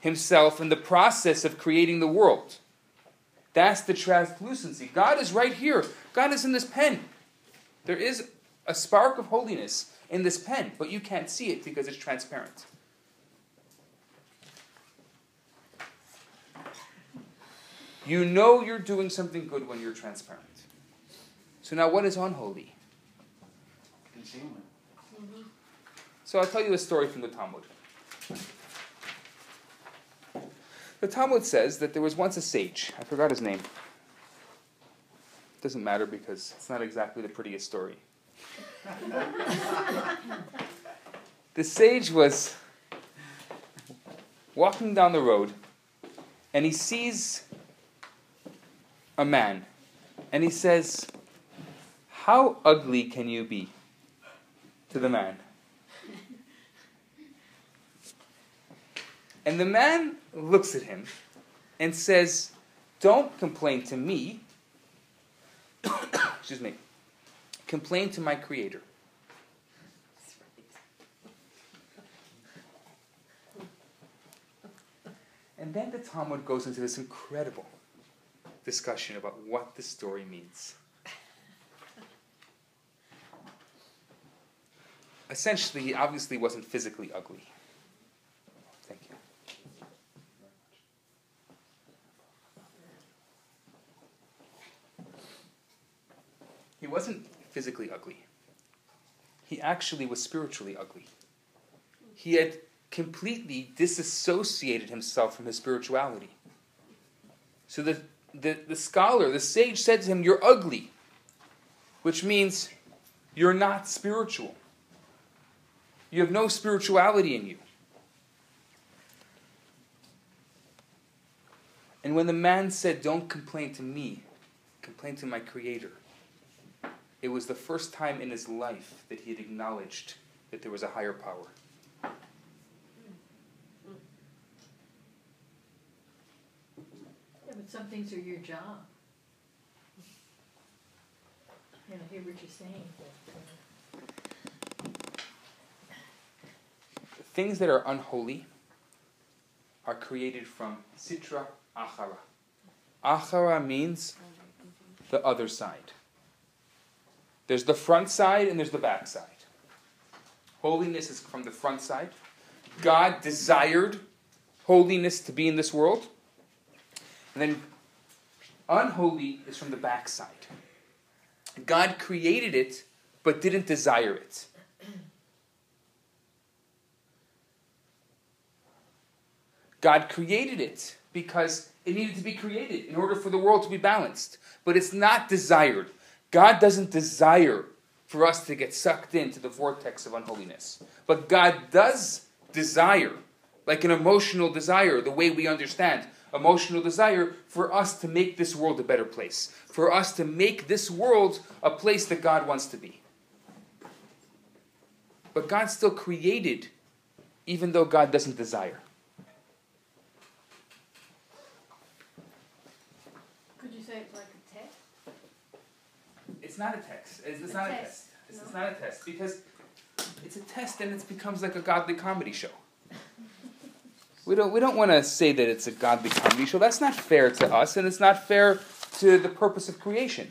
himself in the process of creating the world. That's the translucency. God is right here. God is in this pen. There is a spark of holiness in this pen, but you can't see it because it's transparent. You know you're doing something good when you're transparent. So now what is unholy? Concealment. So I'll tell you a story from the Talmud. The Talmud says that there was once a sage. I forgot his name. Doesn't matter because it's not exactly the prettiest story. <laughs> the sage was walking down the road and he sees a man and he says, How ugly can you be? to the man. And the man looks at him and says, Don't complain to me. <coughs> Excuse me. Complain to my creator. And then the Talmud goes into this incredible discussion about what the story means. Essentially, he obviously wasn't physically ugly. Thank you. He wasn't physically ugly. He actually was spiritually ugly. He had completely disassociated himself from his spirituality. So the, the, the scholar, the sage, said to him, You're ugly, which means you're not spiritual. You have no spirituality in you. And when the man said, Don't complain to me, complain to my Creator, it was the first time in his life that he had acknowledged that there was a higher power. Yeah, but some things are your job. You know, I hear what you're saying, uh, Things that are unholy are created from Sitra Achara. Achara means the other side. There's the front side and there's the back side. Holiness is from the front side. God desired holiness to be in this world. And then unholy is from the backside. God created it but didn't desire it. God created it because it needed to be created in order for the world to be balanced. But it's not desired. God doesn't desire for us to get sucked into the vortex of unholiness. But God does desire, like an emotional desire, the way we understand emotional desire, for us to make this world a better place, for us to make this world a place that God wants to be. But God still created, even though God doesn't desire. Could you say it's like a test? It's not a test. It's, it's A not a test, test. It's, no? it's not a test because it's a test and it becomes like a godly comedy show. <laughs> We don't, we don't want to say that it's a godly comedy show. That's not fair to us, and it's not fair to the purpose of creation.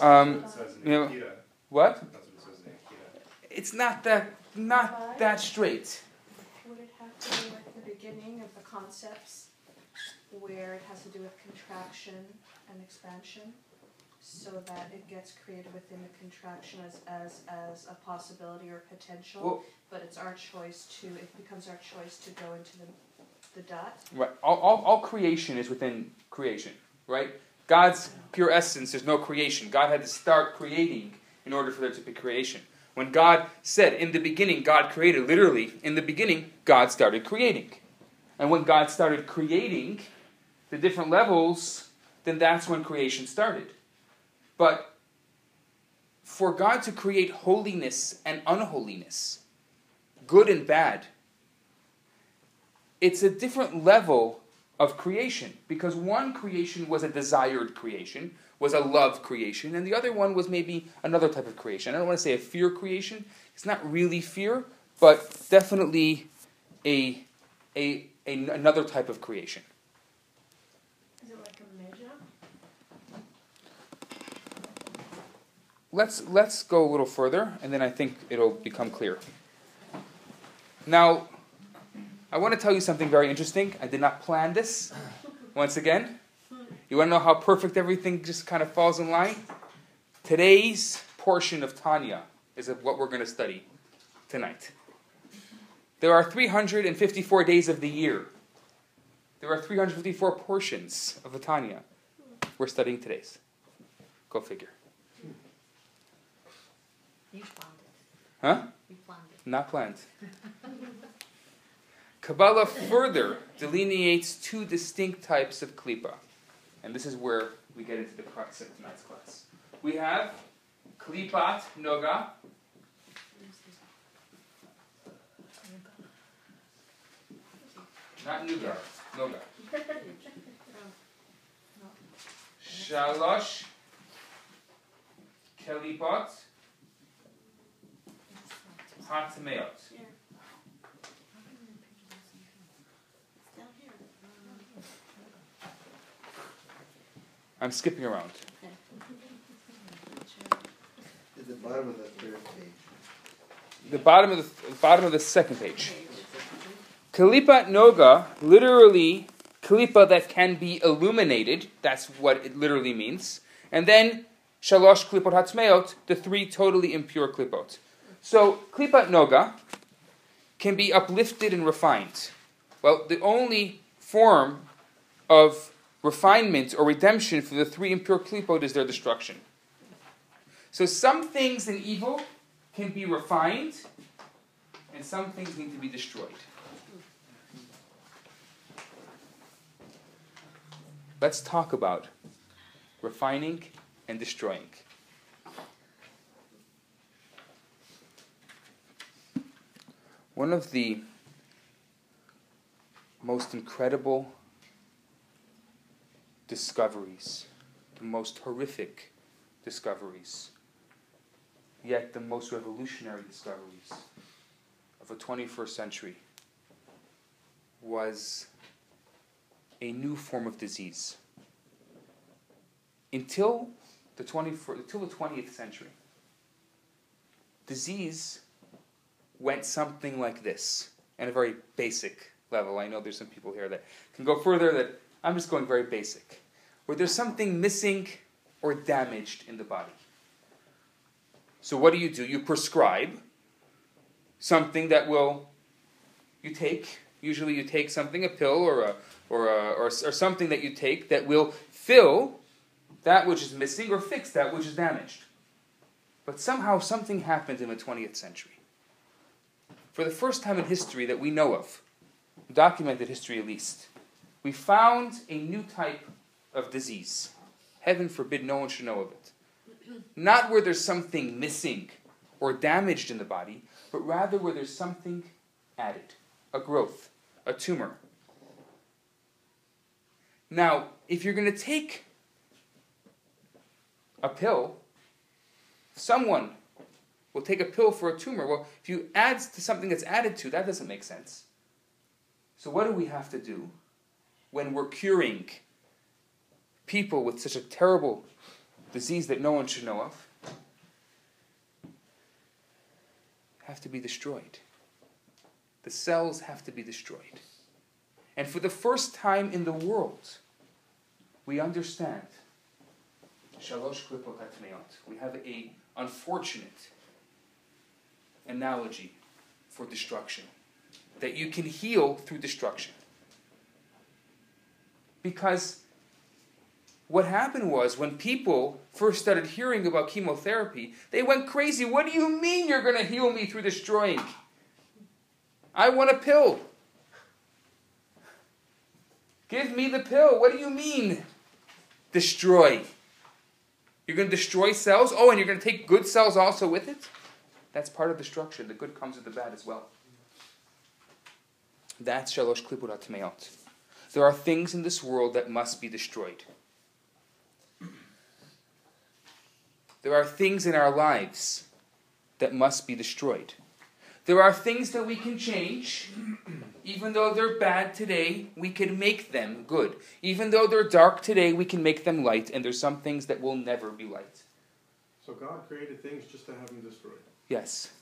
Um, what it says in you know, what? That's what it says in Nikita. It's not that not that straight. Would it have to do with the beginning of the concepts, where it has to do with contraction and expansion? So that it gets created within the contraction as, as, as a possibility or potential, Well- but it's our choice to, it becomes our choice to go into the, the dot? Right. All, all, all creation is within creation, right? God's pure essence, there's no creation. God had to start creating in order for there to be creation. When God said, in the beginning, God created, literally, in the beginning, God started creating. And when God started creating the different levels, then that's when creation started. But for God to create holiness and unholiness, good and bad, it's a different level of creation because one creation was a desired creation, was a love creation, and the other one was maybe another type of creation. I don't want to say a fear creation. It's not really fear, but definitely a, a, a another type of creation. Is it like a measure? Let's let's go a little further, and then I think it'll become clear. Now, I want to tell you something very interesting. I did not plan this. Once again, you want to know how perfect everything just kind of falls in line? Today's portion of Tanya is of what we're going to study tonight. There are 354 days of the year. There are 354 portions of the Tanya. We're studying today's. Go figure. You planned it. Huh? You planned it. Not planned. Kabbalah further delineates two distinct types of klipa. And this is where we get into the crux of tonight's class. We have klipat noga. Not nuga, noga. <laughs> Shalosh kelipot hatmeot. Down here. I'm skipping around. At the bottom of the third page. The bottom of the, the bottom of the second page. Kalipat noga, literally kalipa that can be illuminated. That's what it literally means. And then shalosh klipot hatmeot, the three totally impure klipot. So klipat noga can be uplifted and refined. Well, the only form of refinement or redemption for the three impure klipot is their destruction. So some things in evil can be refined, and some things need to be destroyed. Let's talk about refining and destroying. One of the most incredible discoveries, the most horrific discoveries, yet the most revolutionary discoveries of the 21st century was a new form of disease. Until the 20, until the 20th century, disease went something like this, at a very basic level. I know there's some people here that can go further, that I'm just going very basic. Where there's something missing or damaged in the body. So, what do you do? You prescribe something that will, you take, usually you take something, a pill or, a, or, a, or, or something that you take that will fill that which is missing or fix that which is damaged. But somehow something happened in the 20th century. For the first time in history that we know of, documented history at least, we found a new type of disease. Heaven forbid no one should know of it. Not where there's something missing or damaged in the body, but rather where there's something added a growth, a tumor. Now, if you're going to take a pill, someone will take a pill for a tumor. Well, if you add to something that's added to, that doesn't make sense. So, what do we have to do when we're curing people with such a terrible disease that no one should know of? Have to be destroyed. The cells have to be destroyed. And for the first time in the world, we understand. Shalosh. We have a unfortunate analogy for destruction. That you can heal through destruction. Because what happened was when people first started hearing about chemotherapy, they went crazy. What do you mean you're going to heal me through destroying? I want a pill. Give me the pill. What do you mean? Destroy. You're going to destroy cells? Oh, and you're going to take good cells also with it? That's part of the structure. The good comes with the bad as well. That's shalosh hatmeot. There are things in this world that must be destroyed. There are things in our lives that must be destroyed. There are things that we can change. Even though they're bad today, we can make them good. Even though they're dark today, we can make them light. And there's some things that will never be light. So God created things just to have them destroyed. Yes.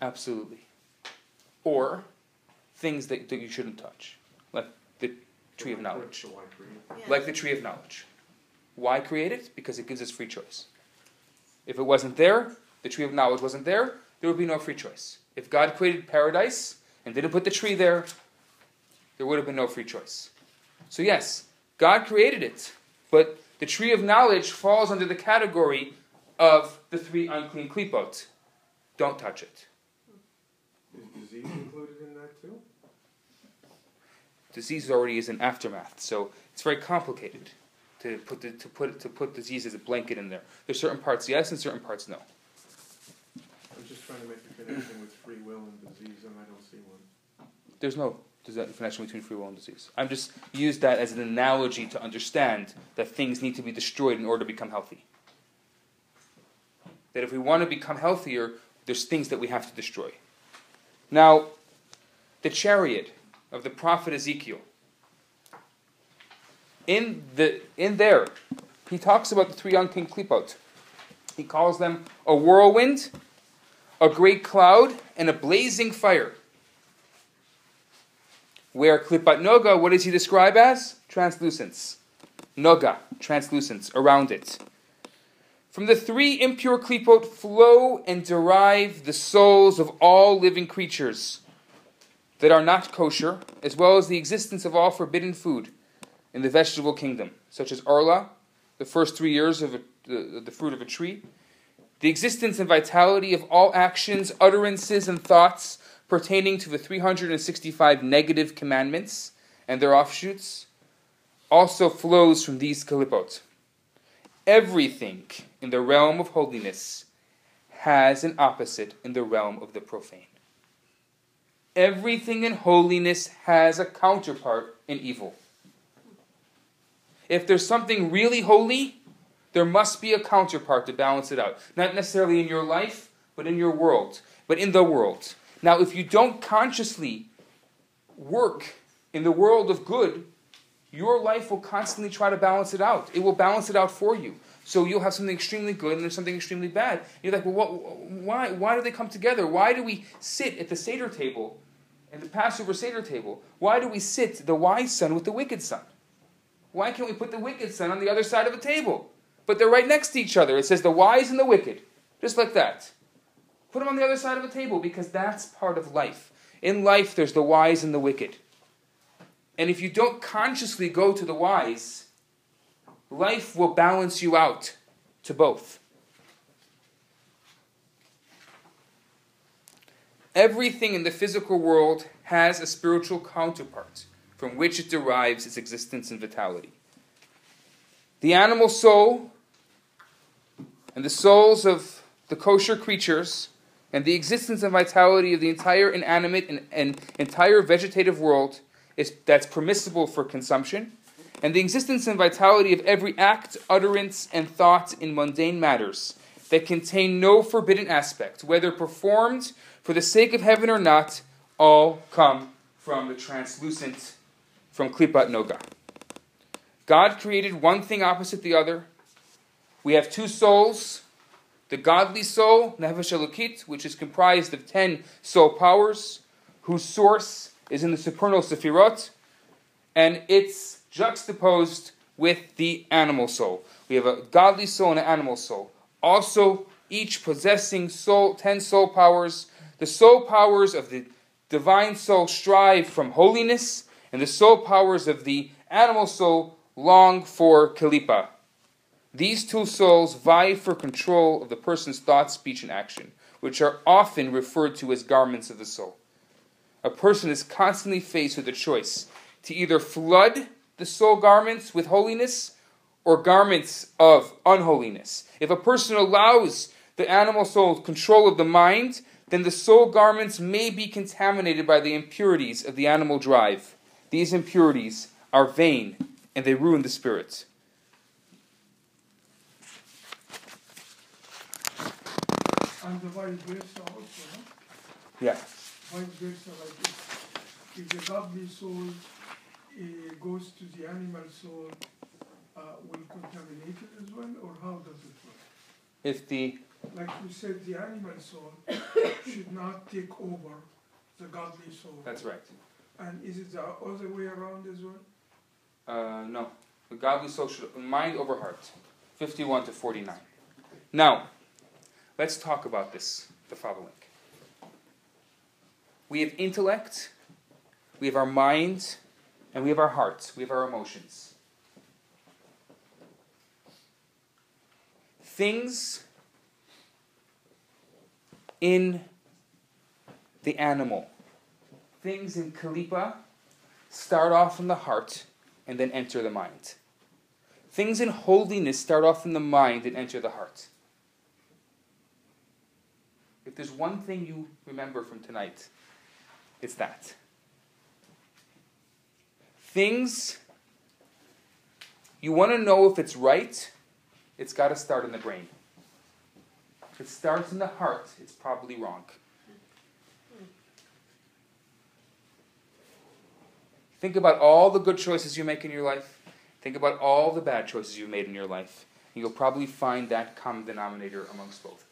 Absolutely. Or things that, that you shouldn't touch. Like the tree of knowledge. So why create? Like the tree of knowledge. Why create it? Because it gives us free choice. If it wasn't there, the tree of knowledge wasn't there, there would be no free choice. If God created paradise and didn't put the tree there, there would have been no free choice. So, yes, God created it, but the tree of knowledge falls under the category of the three unclean klipot. Don't touch it. Is disease included in that too? Disease already is an aftermath, so it's very complicated to put the, to put to put disease as a blanket in there. There's certain parts yes and certain parts no. I'm just trying to make a connection with free will and disease, and I don't see one. There's no there's no connection between free will and disease. I'm just used that as an analogy to understand that things need to be destroyed in order to become healthy. That if we want to become healthier, there's things that we have to destroy. Now, the chariot of the prophet Ezekiel. In the in there, he talks about the three unclean klipot. He calls them a whirlwind, a great cloud, and a blazing fire. Where klipat noga, what does he describe as? Translucence. Noga, translucence, around it. From the three impure klipot flow and derive the souls of all living creatures that are not kosher, as well as the existence of all forbidden food in the vegetable kingdom, such as arla, the first three years of a, the, the fruit of a tree, the existence and vitality of all actions, utterances, and thoughts pertaining to the 365 negative commandments and their offshoots also flows from these kalipot. Everything in the realm of holiness has an opposite in the realm of the profane. Everything in holiness has a counterpart in evil. If there's something really holy, there must be a counterpart to balance it out. Not necessarily in your life, but in your world, but in the world. Now, if you don't consciously work in the world of good, your life will constantly try to balance it out. It will balance it out for you. So you'll have something extremely good and there's something extremely bad. You're like, well, what, why, why do they come together? Why do we sit at the Seder table, at the Passover Seder table? Why do we sit the wise son with the wicked son? Why can't we put the wicked son on the other side of a table? But they're right next to each other. It says the wise and the wicked, just like that. Put them on the other side of a table because that's part of life. In life, there's the wise and the wicked. And if you don't consciously go to the wise, life will balance you out to both. Everything in the physical world has a spiritual counterpart from which it derives its existence and vitality. The animal soul and the souls of the kosher creatures and the existence and vitality of the entire inanimate and, and entire vegetative world is, that's permissible for consumption, and the existence and vitality of every act, utterance, and thought in mundane matters that contain no forbidden aspect, whether performed for the sake of heaven or not, all come from the translucent, from Klipat Noga. God created one thing opposite the other. We have two souls the godly soul, Nefesh which is comprised of ten soul powers, whose source is in the supernal Sefirot, and it's juxtaposed with the animal soul. We have a godly soul and an animal soul. Also, each possessing soul, ten soul powers. The soul powers of the divine soul strive from holiness, and the soul powers of the animal soul long for kalipa. These two souls vie for control of the person's thought, speech, and action, which are often referred to as garments of the soul a person is constantly faced with a choice to either flood the soul garments with holiness or garments of unholiness. If a person allows the animal soul control of the mind, then the soul garments may be contaminated by the impurities of the animal drive. These impurities are vain and they ruin the spirit. And the vice versa also, no? Yeah. Vice versa like this. If the godly soul uh, goes to the animal soul, uh, will contaminate it as well, or how does it work? If the Like you said, the animal soul should not take over the godly soul. that's right. And is it the other way around as well? Uh, no, the godly soul should mind over heart, fifty-one to forty-nine. Now, let's talk about this. The following. We have intellect, we have our mind, and we have our hearts, We have our emotions. Things in the animal, things in Kalipa start off in the heart and then enter the mind. Things in holiness start off in the mind and enter the heart. If there's one thing you remember from tonight, it's that. Things, you want to know if it's right, it's got to start in the brain. If it starts in the heart, it's probably wrong. Think about all the good choices you make in your life. Think about all the bad choices you've made in your life. And you'll probably find that common denominator amongst both.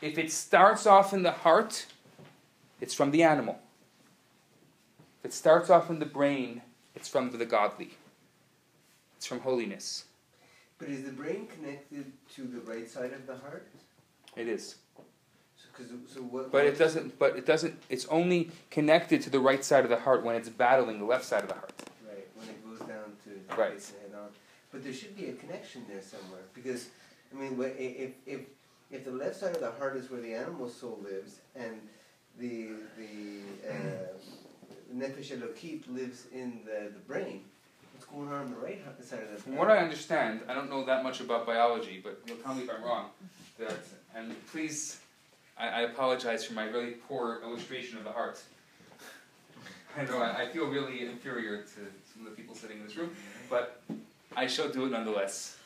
If it starts off in the heart, it's from the animal. If it starts off in the brain, it's from the godly. It's from holiness. But is the brain connected to the right side of the heart? It is. So, so what? But it doesn't but it doesn't it's only connected to the right side of the heart when it's battling the left side of the heart. Right, when it goes down to Right. head on. But there should be a connection there somewhere because, I mean, if if if the left side of the heart is where the animal soul lives, and the the uh, nefesh elokit lives in the, the brain, what's going on on the right h- side of the From what I understand, I don't know that much about biology, but you'll tell me if I'm wrong. That and please, I, I apologize for my really poor illustration of the heart. I know I, I feel really inferior to some of the people sitting in this room, but I shall do it nonetheless.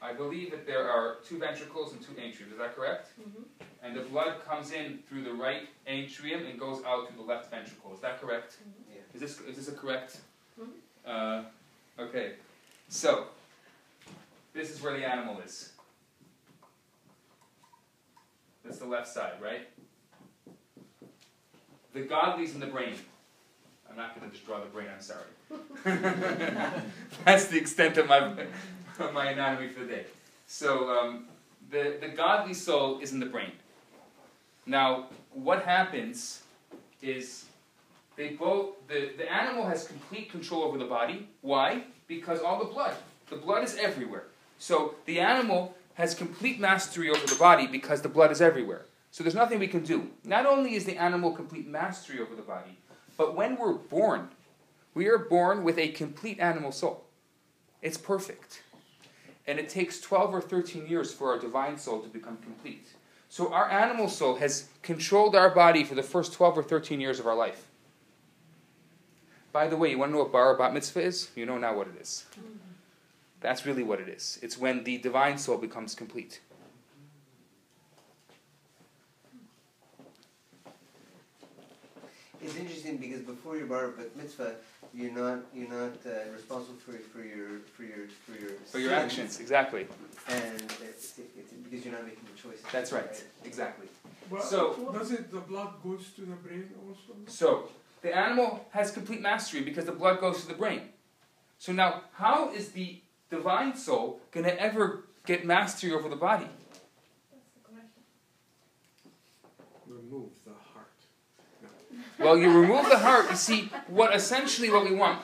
I believe that there are two ventricles and two atriums. Is that correct? Mhm. And the blood comes in through the right atrium and goes out through the left ventricle. Is that correct? Yeah. Is this is this a correct? Mhm. Uh, okay. So this is where the animal is. That's the left side, right? The godly's in the brain. I'm not going to just draw the brain. I'm sorry. <laughs> That's the extent of my of <laughs> my anatomy for the day. So um, the the godly soul is in the brain. Now, what happens is they both the, the animal has complete control over the body. Why? Because all the blood. The blood is everywhere. So the animal has complete mastery over the body because the blood is everywhere. So there's nothing we can do. Not only is the animal complete mastery over the body, but when we're born, we are born with a complete animal soul. It's perfect. And it takes 12 or 13 years for our divine soul to become complete. So our animal soul has controlled our body for the first 12 or 13 years of our life. By the way, you want to know what bar bat mitzvah is? You know now what it is. Mm-hmm. That's really what it is. It's when the divine soul becomes complete. It's interesting because before your bar mitzvah, you're not you're not uh, responsible for for your for your for your For your actions, exactly. and it's, it's because you're not making the choices. That's right, exactly. But So- does it, the blood goes to the brain also? So, the animal has complete mastery because the blood goes to the brain. So now, how is the divine soul going to ever get mastery over the body? Remove the heart. Well, you remove the heart. You see, what essentially what we want,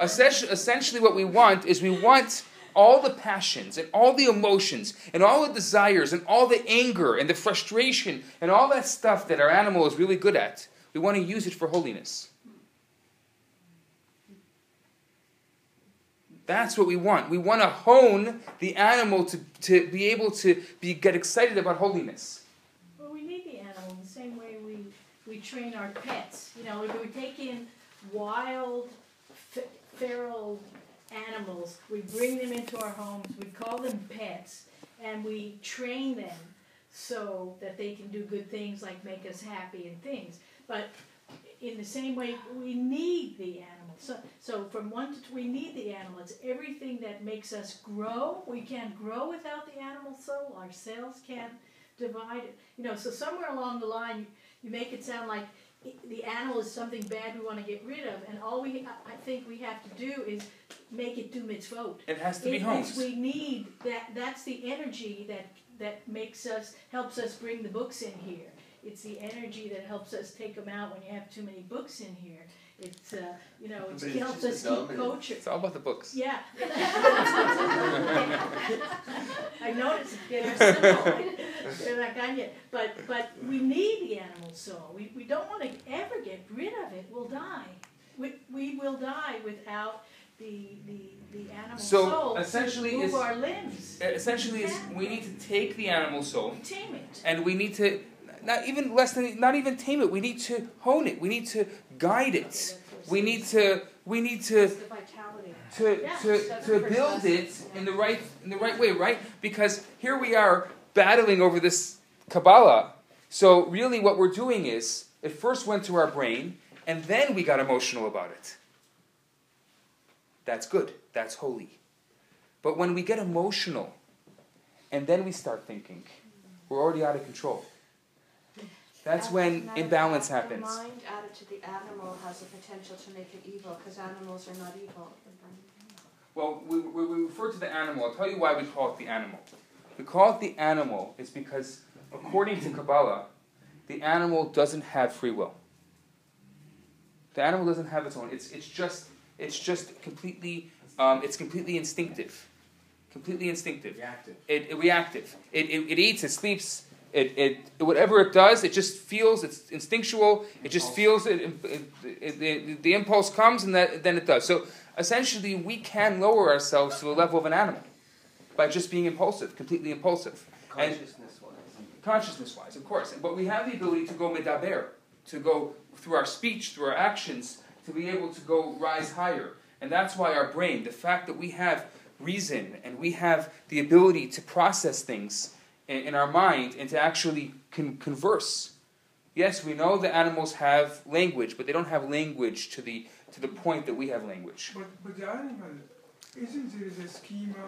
essentially, what we want is we want all the passions and all the emotions and all the desires and all the anger and the frustration and all that stuff that our animal is really good at. We want to use it for holiness. That's what we want. We want to hone the animal to, to be able to be, get excited about holiness. Well, we need the animal in the same way we, train our pets. You know, if we take in wild, feral animals, we bring them into our homes, we call them pets, and we train them so that they can do good things like make us happy and things. But in the same way, we need the animal. So, so from one to two, we need the animal. It's everything that makes us grow. We can't grow without the animal soul. Our cells can't divide it. You know, so somewhere along the line, you, make it sound like the animal is something bad we want to get rid of, and all we, I think we have to do is make it do mitzvot. It has to be It- honed. it's- We need that. That's the energy that that makes us helps us bring the books in here. It's the energy that helps us take them out when you have too many books in here. It's uh, you know But it it's helps just us the keep dominant. culture. It's all about the books. Yeah. <laughs> <laughs> I noticed they're simple. They're not gone yet. But but we need the animal soul. We we don't want to ever get rid of it. We'll die. We we will die without the the the animal So, soul essentially to move is- our limbs. Essentially, is we need to take the animal soul Tame it. and we need to not even less than not even tame it. We need to hone it. We need to guide it. We need to we need to It's the vitality. to, to, to build it in the right in the right way, right? Because here we are battling over this Kabbalah. So really what we're doing is it first went to our brain and then we got emotional about it. That's good. That's holy. But when we get emotional and then we start thinking, we're already out of control. That's As when matter imbalance happens. The mind added to the animal has the potential to make it evil because animals are not evil. Well, we, we, we refer to the animal. I'll tell you why we call it the animal. We call it the animal is because, according to Kabbalah, the animal doesn't have free will. The animal doesn't have its own. It's, it's just it's just completely um, it's completely instinctive, completely instinctive. Reactive. It, it reactive. It, it, it eats. It sleeps. It, it whatever it does, it just feels. It's instinctual. It just feels it. it, it, the, the impulse comes and that, then it does. So essentially, we can lower ourselves to the level of an animal by just being impulsive, completely impulsive, Consciousness wise. consciousness-wise, of course. But we have the ability to go medaber, to go through our speech, through our actions, to be able to go rise higher. And that's why our brain, the fact that we have reason and we have the ability to process things in, in our mind and to actually can converse. Yes, we know the animals have language, but they don't have language to the to the point that we have language. But, but the animal, isn't there is a schema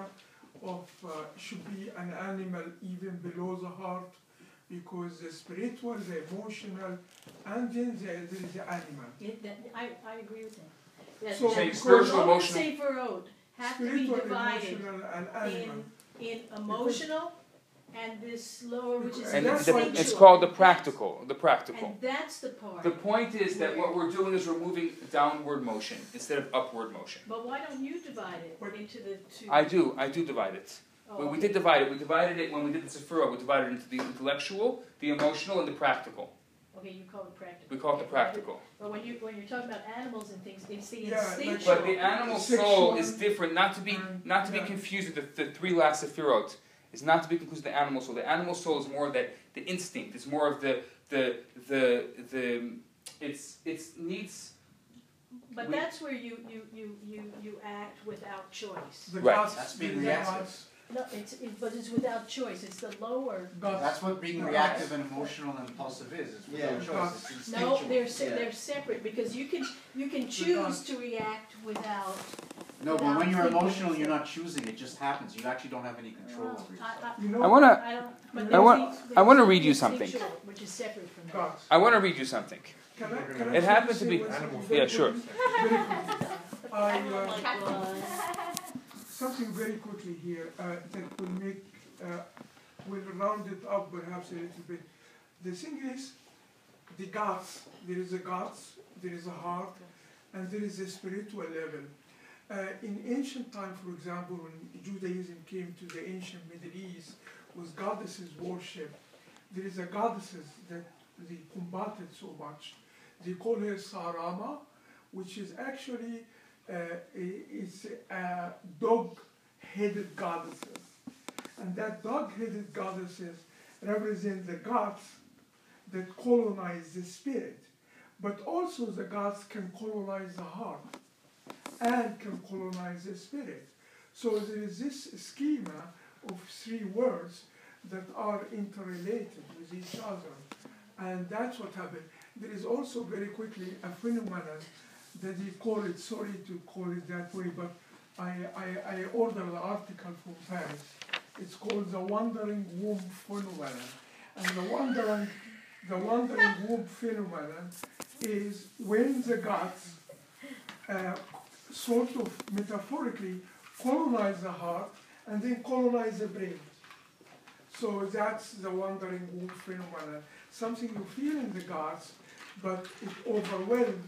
of uh, should be an animal even below the heart because the spiritual, the emotional, and then there, there is the animal. Yeah, that, I, I agree with him. That- So that Say the spiritual, Lord emotional- Sephirot have to be Spiritual, divided emotional, and animal. in, in emotional and this lower, which is And the, why- it's called the practical. The practical. And that's the part. The point is that what we're doing is we're moving downward motion instead of upward motion. But why don't you divide it into the two? I do, I do divide it. Oh, Well, we okay. did divide it. We divided it when we did the Sephira. We divided it into the intellectual, the emotional, and the practical. Okay, you call it practical. We call it the practical. But when you, when you're talking about animals and things, it's the Yeah, like- instinctual. But the animal soul is different. Not to be not to be confused with the, the three last Sephirot. It's not to be confused with the animal soul. The animal soul is more that the instinct. It's more of the the the the. It's it's needs. But we- that's where you, you, you, you, you act without choice. The Right. gods, That's being the reactive. Gods, No, it's, it, but it's without choice, it's the lower. gods. That's what being reactive and emotional and impulsive is, it's Yeah. without choice, it's No, they're, se- Yeah. they're separate, because you can, you can choose to react without. No, but when you're emotional, you're not choosing, it just happens, you actually don't have any control Well, over I, yourself. You I know, wanna. I, I don't, but I there's want- the- I wanna there's read you something. instinctual, Which is separate from that. gods. I want to read you something. Can I, can I It say- happened to be- one Yeah, sure. quickly? Very quickly. <laughs> I, uh, Well, something very quickly here uh, that will make uh, will round it up perhaps a little bit. The thing is, the gods. There is a gods, there is a heart, and there is a spiritual level. Uh, in ancient time, for example, when Judaism came to the ancient Middle East, was goddesses worship. There is a goddesses that they combated so much. They call her Sarama, which is actually Uh, is a dog-headed goddesses, and that dog-headed goddesses represent the gods that colonize the spirit, but also the gods can colonize the heart and can colonize the spirit. So there is this schema of three words that are interrelated with each other, and that's what happened. There is also very quickly a phenomenon they call it, sorry to call it that way, but I, I, I ordered the article from Paris. It's called the wandering womb phenomenon. And the wandering, the wandering womb phenomenon is when the gods uh, sort of metaphorically colonize the heart and then colonize the brain. So that's the wandering womb phenomenon. Something you feel in the gods, but it overwhelms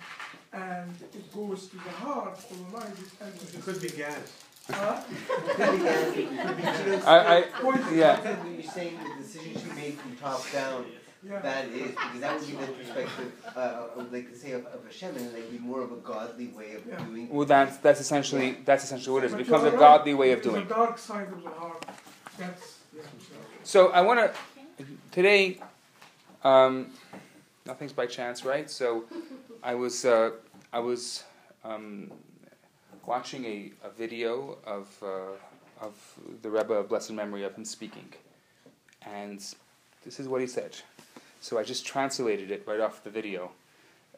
and it goes to the heart, colonizes, and It could be gas. Huh? Could be gas, <laughs> it could be, you know, I- I- the yeah. content that you're saying, the decisions you made from top down, Yeah. that is, because that would be the perspective, uh, of, like, say, of, of Hashem, and like, be more of a godly way of Yeah. doing. Well, that's that's essentially that's essentially what it is. It becomes a right, godly way of there's doing. a dark side of the heart. That's yeah. So So. I want to today. Um, nothing's by chance, right? So I was uh, I was um, watching a, a video of uh, of the Rebbe of blessed memory of him speaking, and this is what he said. So I just translated it right off the video,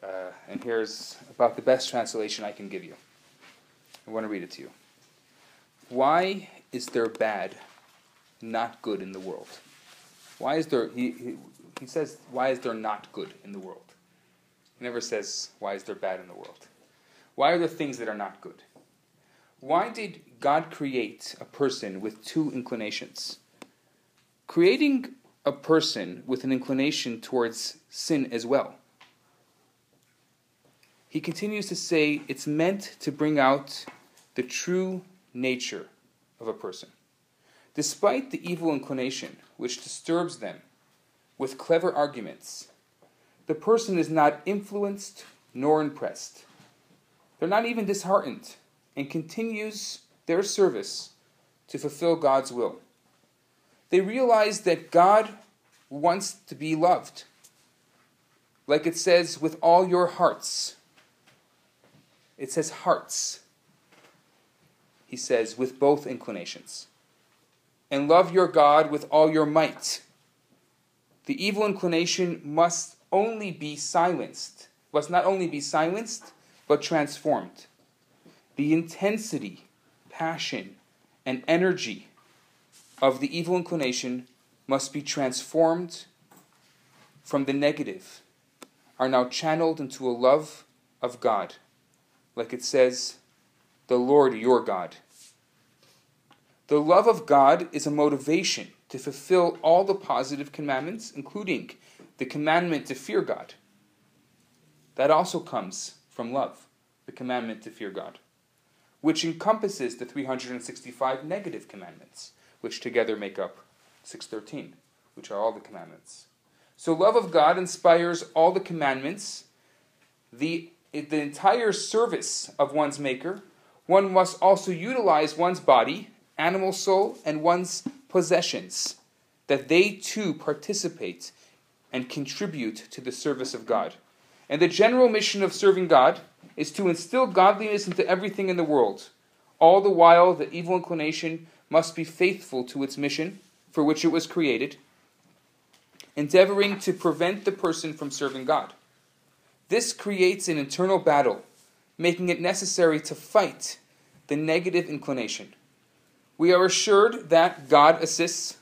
uh, and here's about the best translation I can give you. I want to read it to you. Why is there bad, not good in the world? Why is there, he, he, he says, why is there not good in the world? He never says, why is there bad in the world? Why are there things that are not good? Why did God create a person with two inclinations? Creating a person with an inclination towards sin as well. He continues to say it's meant to bring out the true nature of a person. Despite the evil inclination which disturbs them with clever arguments, the person is not influenced nor impressed. They're not even disheartened and continues their service to fulfill God's will. They realize that God wants to be loved. Like it says, with all your hearts. It says hearts. He says, with both inclinations. And love your God with all your might. the evil inclination must only be silenced, must not only be silenced, but transformed. The intensity, passion, and energy of the evil inclination must be transformed from the negative, are now channeled into a love of God, like it says, the Lord your God. The love of God is a motivation to fulfill all the positive commandments, including the commandment to fear God. That also comes from love, the commandment to fear God, which encompasses the 365 negative commandments, which together make up 613, which are all the commandments. So, love of God inspires all the commandments, the, the entire service of one's Maker. One must also utilize one's body, animal soul, and one's possessions, that they too participate and contribute to the service of God. And the general mission of serving God is to instill godliness into everything in the world. All the while, the evil inclination must be faithful to its mission for which it was created, endeavoring to prevent the person from serving God. This creates an internal battle, making it necessary to fight the negative inclination. We are assured that God assists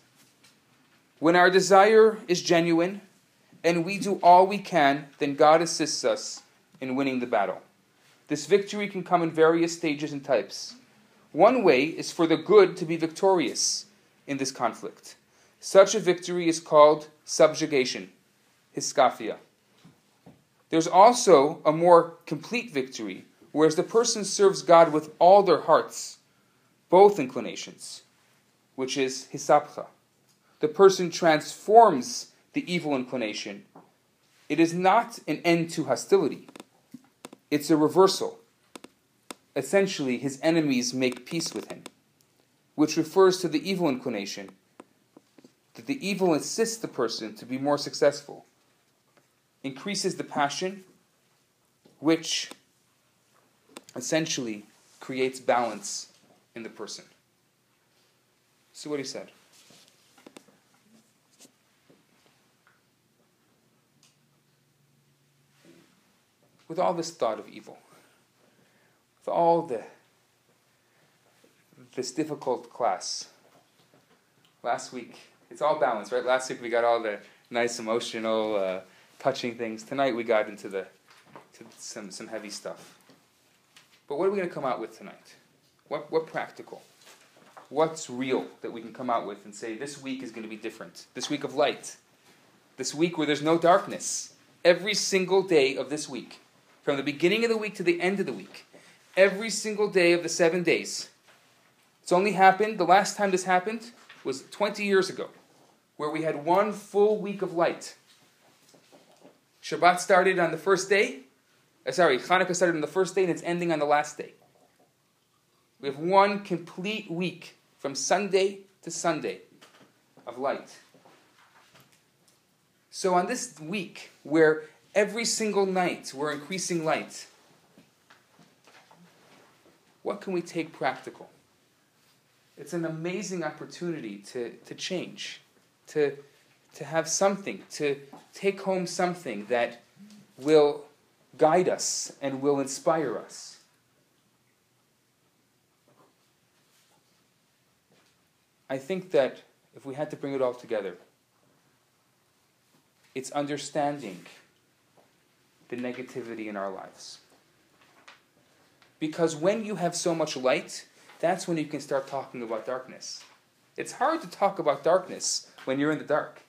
when our desire is genuine and we do all we can, then God assists us in winning the battle. This victory can come in various stages and types. One way is for the good to be victorious in this conflict. Such a victory is called subjugation, hiskaphia. There's also a more complete victory, whereas the person serves God with all their hearts, both inclinations, which is hisapcha. The person transforms the evil inclination. It is not an end to hostility, it's a reversal. Essentially, his enemies make peace with him, which refers to the evil inclination, that the evil assists the person to be more successful, increases the passion, which essentially creates balance in the person. See what he said. With all this thought of evil, with all the this difficult class. Last week, it's all balanced, right? Last week we got all the nice emotional, uh, touching things. Tonight we got into the to some some heavy stuff. But what are we going to come out with tonight? What what practical? What's real that we can come out with and say this week is going to be different? This week of light. This week where there's no darkness. Every single day of this week, from the beginning of the week to the end of the week, every single day of the seven days. It's only happened, the last time this happened was 20 years ago, where we had one full week of light. Shabbat started on the first day. Uh, sorry, Hanukkah started on the first day and it's ending on the last day. We have one complete week from Sunday to Sunday of light. So, on this week, where every single night we're increasing light, what can we take practical? It's an amazing opportunity to, to change, to, to have something, to take home something that will guide us and will inspire us. I think that if we had to bring it all together, it's understanding the negativity in our lives. Because when you have so much light, that's when you can start talking about darkness. It's hard to talk about darkness when you're in the dark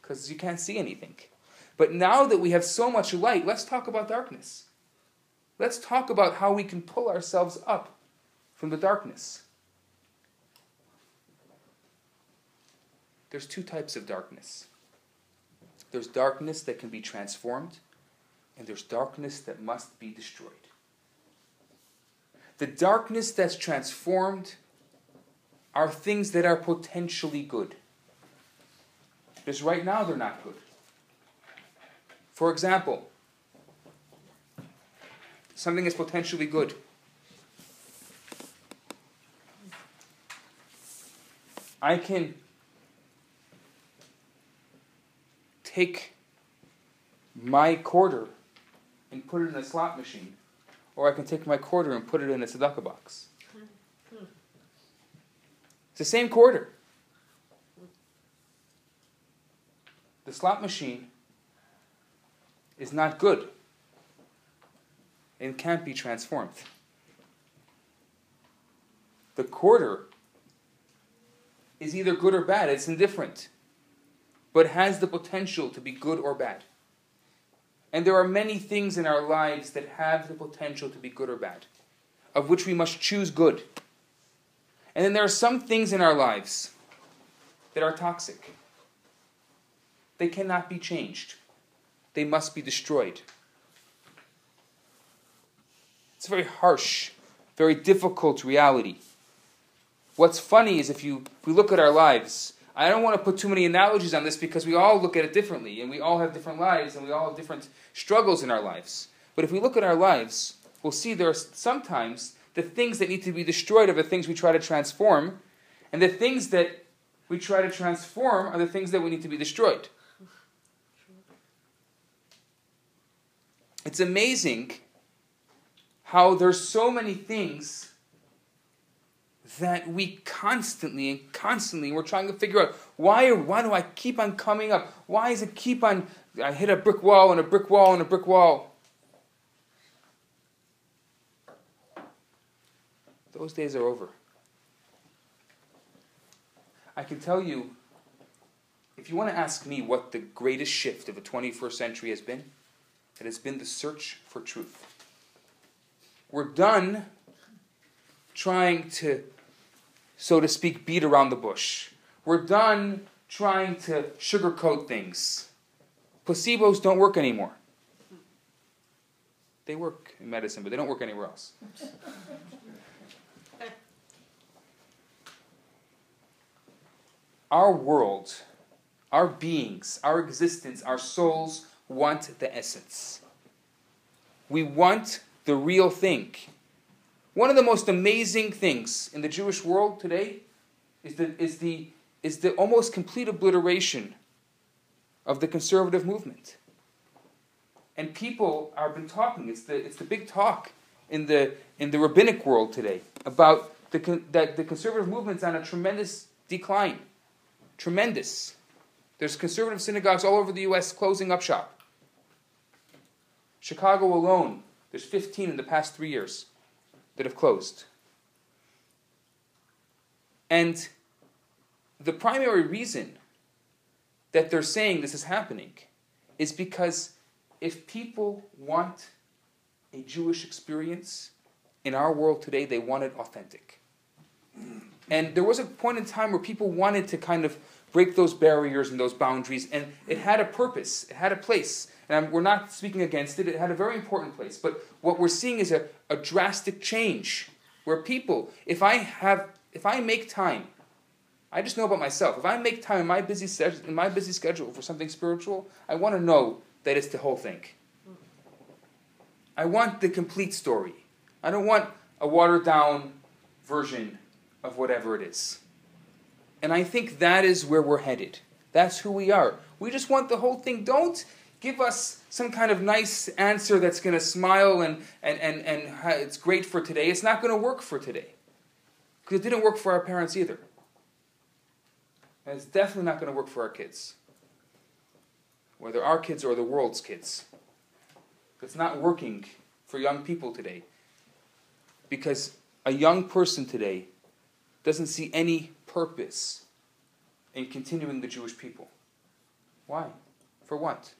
because you can't see anything. But now that we have so much light, let's talk about darkness. Let's talk about how we can pull ourselves up from the darkness. There's two types of darkness there's darkness that can be transformed, and there's darkness that must be destroyed. The darkness that's transformed are things that are potentially good. Because right now they're not good. For example, something is potentially good. I can take my quarter and put it in a slot machine, or I can take my quarter and put it in a tzedakah box. It's the same quarter. The slot machine is not good and can't be transformed. The quarter is either good or bad, it's indifferent, but has the potential to be good or bad. And there are many things in our lives that have the potential to be good or bad, of which we must choose good. And then there are some things in our lives that are toxic. They cannot be changed, they must be destroyed. It's a very harsh, very difficult reality. What's funny is if you if we look at our lives, I don't want to put too many analogies on this because we all look at it differently and we all have different lives and we all have different struggles in our lives. But if we look at our lives, we'll see there are sometimes the things that need to be destroyed are the things we try to transform, and the things that we try to transform are the things that we need to be destroyed. It's amazing how there's so many things that we constantly and constantly we're trying to figure out why why do I keep on coming up? Why does it keep on I hit a brick wall and a brick wall and a brick wall? Those days are over. I can tell you, if you want to ask me what the greatest shift of the 21st century has been, it has been the search for truth. We're done trying to, so to speak, beat around the bush. We're done trying to sugarcoat things. Placebos don't work anymore. They work in medicine, but they don't work anywhere else. our world, our beings, our existence, our souls want the essence. We want the real thing. One of the most amazing things in the Jewish world today is the, is the, is the almost complete obliteration of the conservative movement. And people have been talking, it's the, it's the big talk in the, in the rabbinic world today about the, that the conservative movement's on a tremendous decline. Tremendous. There's conservative synagogues all over the U.S. closing up shop. Chicago alone, there's 15 in the past three years that have closed. And the primary reason that they're saying this is happening is because if people want a Jewish experience in our world today, they want it authentic. And there was a point in time where people wanted to kind of break those barriers and those boundaries, and it had a purpose, it had a place. And I'm, we're not speaking against it, it had a very important place. But what we're seeing is a, a drastic change where people, if I have, if I make time, I just know about myself. If I make time in my busy, in my busy schedule for something spiritual, I want to know that it's the whole thing. I want the complete story. I don't want a watered down version of whatever it is. And I think that is where we're headed. That's who we are. We just want the whole thing. Don't give us some kind of nice answer that's going to smile and, and, and, and it's great for today. It's not going to work for today. Because it didn't work for our parents either. And it's definitely not going to work for our kids. Whether our kids or the world's kids. It's not working for young people today. Because a young person today doesn't see any purpose in continuing the Jewish people. Why? For what?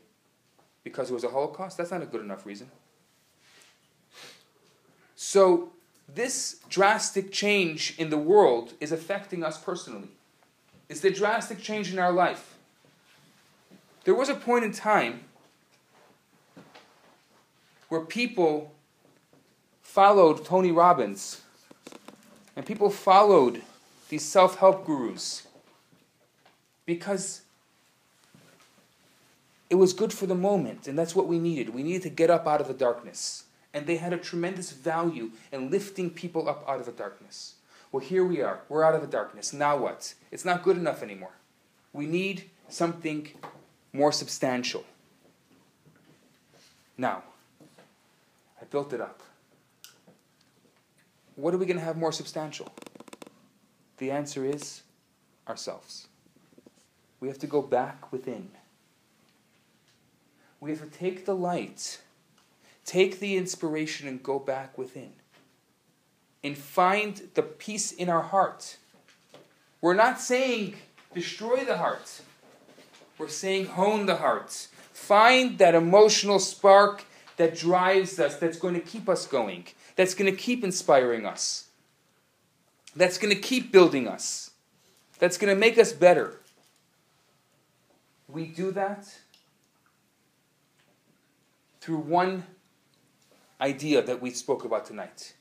Because it was a Holocaust? That's not a good enough reason. So, this drastic change in the world is affecting us personally. It's the drastic change in our life. There was a point in time where people followed Tony Robbins and people followed these self help gurus because it was good for the moment, and that's what we needed. We needed to get up out of the darkness. And they had a tremendous value in lifting people up out of the darkness. Well, here we are. We're out of the darkness. Now what? It's not good enough anymore. We need something more substantial. Now, I built it up. What are we going to have more substantial? The answer is ourselves. We have to go back within. We have to take the light, take the inspiration, and go back within. And find the peace in our heart. We're not saying destroy the heart, we're saying hone the heart. Find that emotional spark that drives us, that's going to keep us going, that's going to keep inspiring us, that's going to keep building us, that's going to make us better. We do that through one idea that we spoke about tonight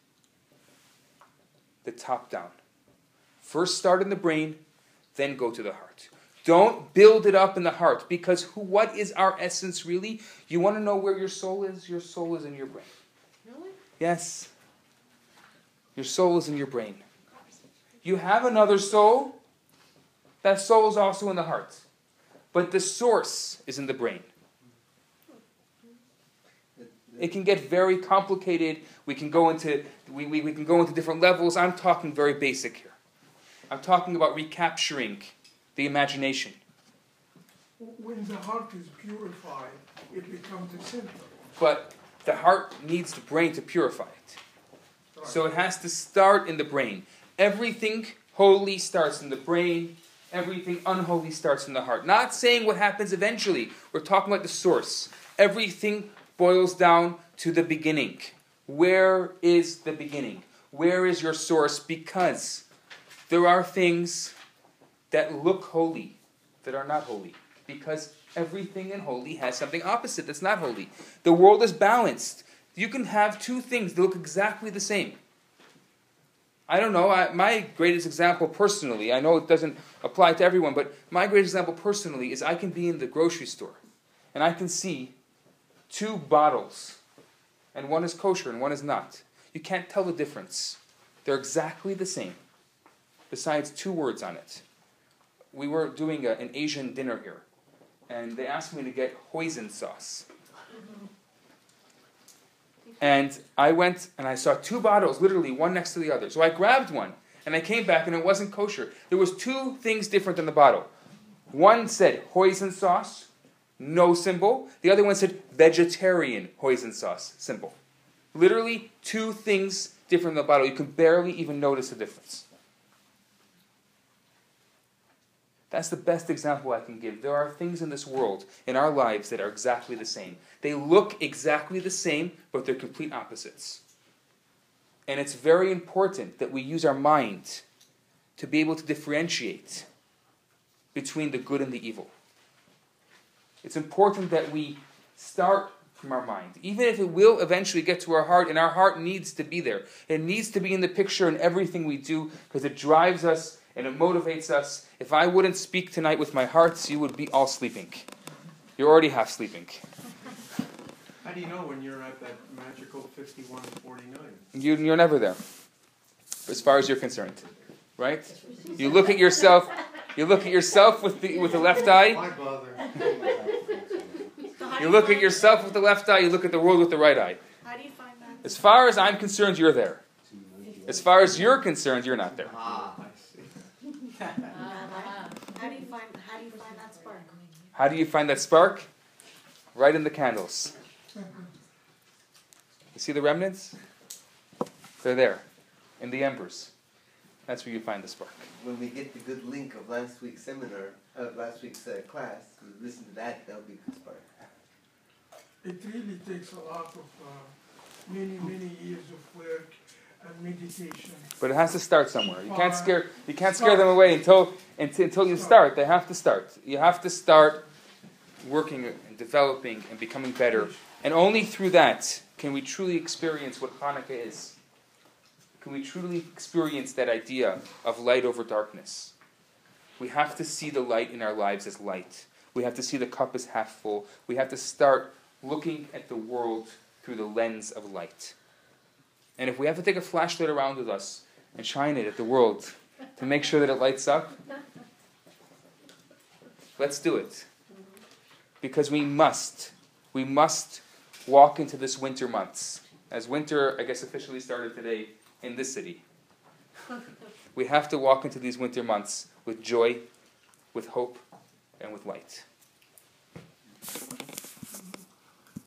the top down. First start in the brain, then go to the heart. Don't build it up in the heart because who, what is our essence really? You want to know where your soul is? Your soul is in your brain. Really? Yes. Your soul is in your brain. You have another soul. That soul is also in the heart. But the source is in the brain. It can get very complicated. We can go into we, we, we can go into different levels. I'm talking very basic here. I'm talking about recapturing the imagination. When the heart is purified, it becomes a center. But the heart needs the brain to purify it. So it has to start in the brain. Everything holy starts in the brain, everything unholy starts in the heart. Not saying what happens eventually, we're talking about the source. Everything boils down to the beginning. Where is the beginning? Where is your source? Because there are things that look holy that are not holy. Because everything in holy has something opposite that's not holy. The world is balanced. You can have two things that look exactly the same. I don't know, I, my greatest example personally, I know it doesn't apply to everyone, but my greatest example personally is I can be in the grocery store and I can see two bottles, and one is kosher and one is not. You can't tell the difference. They're exactly the same, besides two words on it. We were doing a, an Asian dinner here, and they asked me to get hoisin sauce. And I went and I saw two bottles, literally one next to the other. So I grabbed one, and I came back, and it wasn't kosher. There was two things different in the bottle. One said hoisin sauce, no symbol. The other one said vegetarian hoisin sauce, symbol. Literally two things different in the bottle. You can barely even notice the difference. That's the best example I can give. There are things in this world, in our lives, that are exactly the same. They look exactly the same, but they're complete opposites. And it's very important that we use our mind to be able to differentiate between the good and the evil. It's important that we start from our mind, even if it will eventually get to our heart, and our heart needs to be there. It needs to be in the picture in everything we do because it drives us and it motivates us. If I wouldn't speak tonight with my hearts, you would be all sleeping. You're already half sleeping. How do you know when you're at that magical fifty-one forty-nine? You, you're never there, as far as you're concerned, right? You look at yourself. You look at yourself with the with the left eye. Why bother? <laughs> You look at yourself with the left eye. You look at the world with the right eye. How do you find that? As far as I'm concerned, you're there. As far as you're concerned, you're not there. Ah, I see. <laughs> How do you find how do you find that spark? How do you find that spark? Right in the candles. You see the remnants? They're there, in the embers. That's where you find the spark. When we get the good link of last week's seminar, uh, last week's uh, class, we listen to that, that'll be a good start. It really takes a lot of, uh, many, many years of work and meditation. But it has to start somewhere. You can't scare you can't scare them away until until, until you start. They have to start. You have to start working and developing and becoming better. And only through that can we truly experience what Hanukkah is. Can we truly experience that idea of light over darkness? We have to see the light in our lives as light. We have to see the cup as half full. We have to start looking at the world through the lens of light. And if we have to take a flashlight around with us and shine it at the world to make sure that it lights up, let's do it. because we must, we must walk into this winter months. As winter, I guess, officially started today in this city. we have to walk into these winter months with joy, with hope, and with light.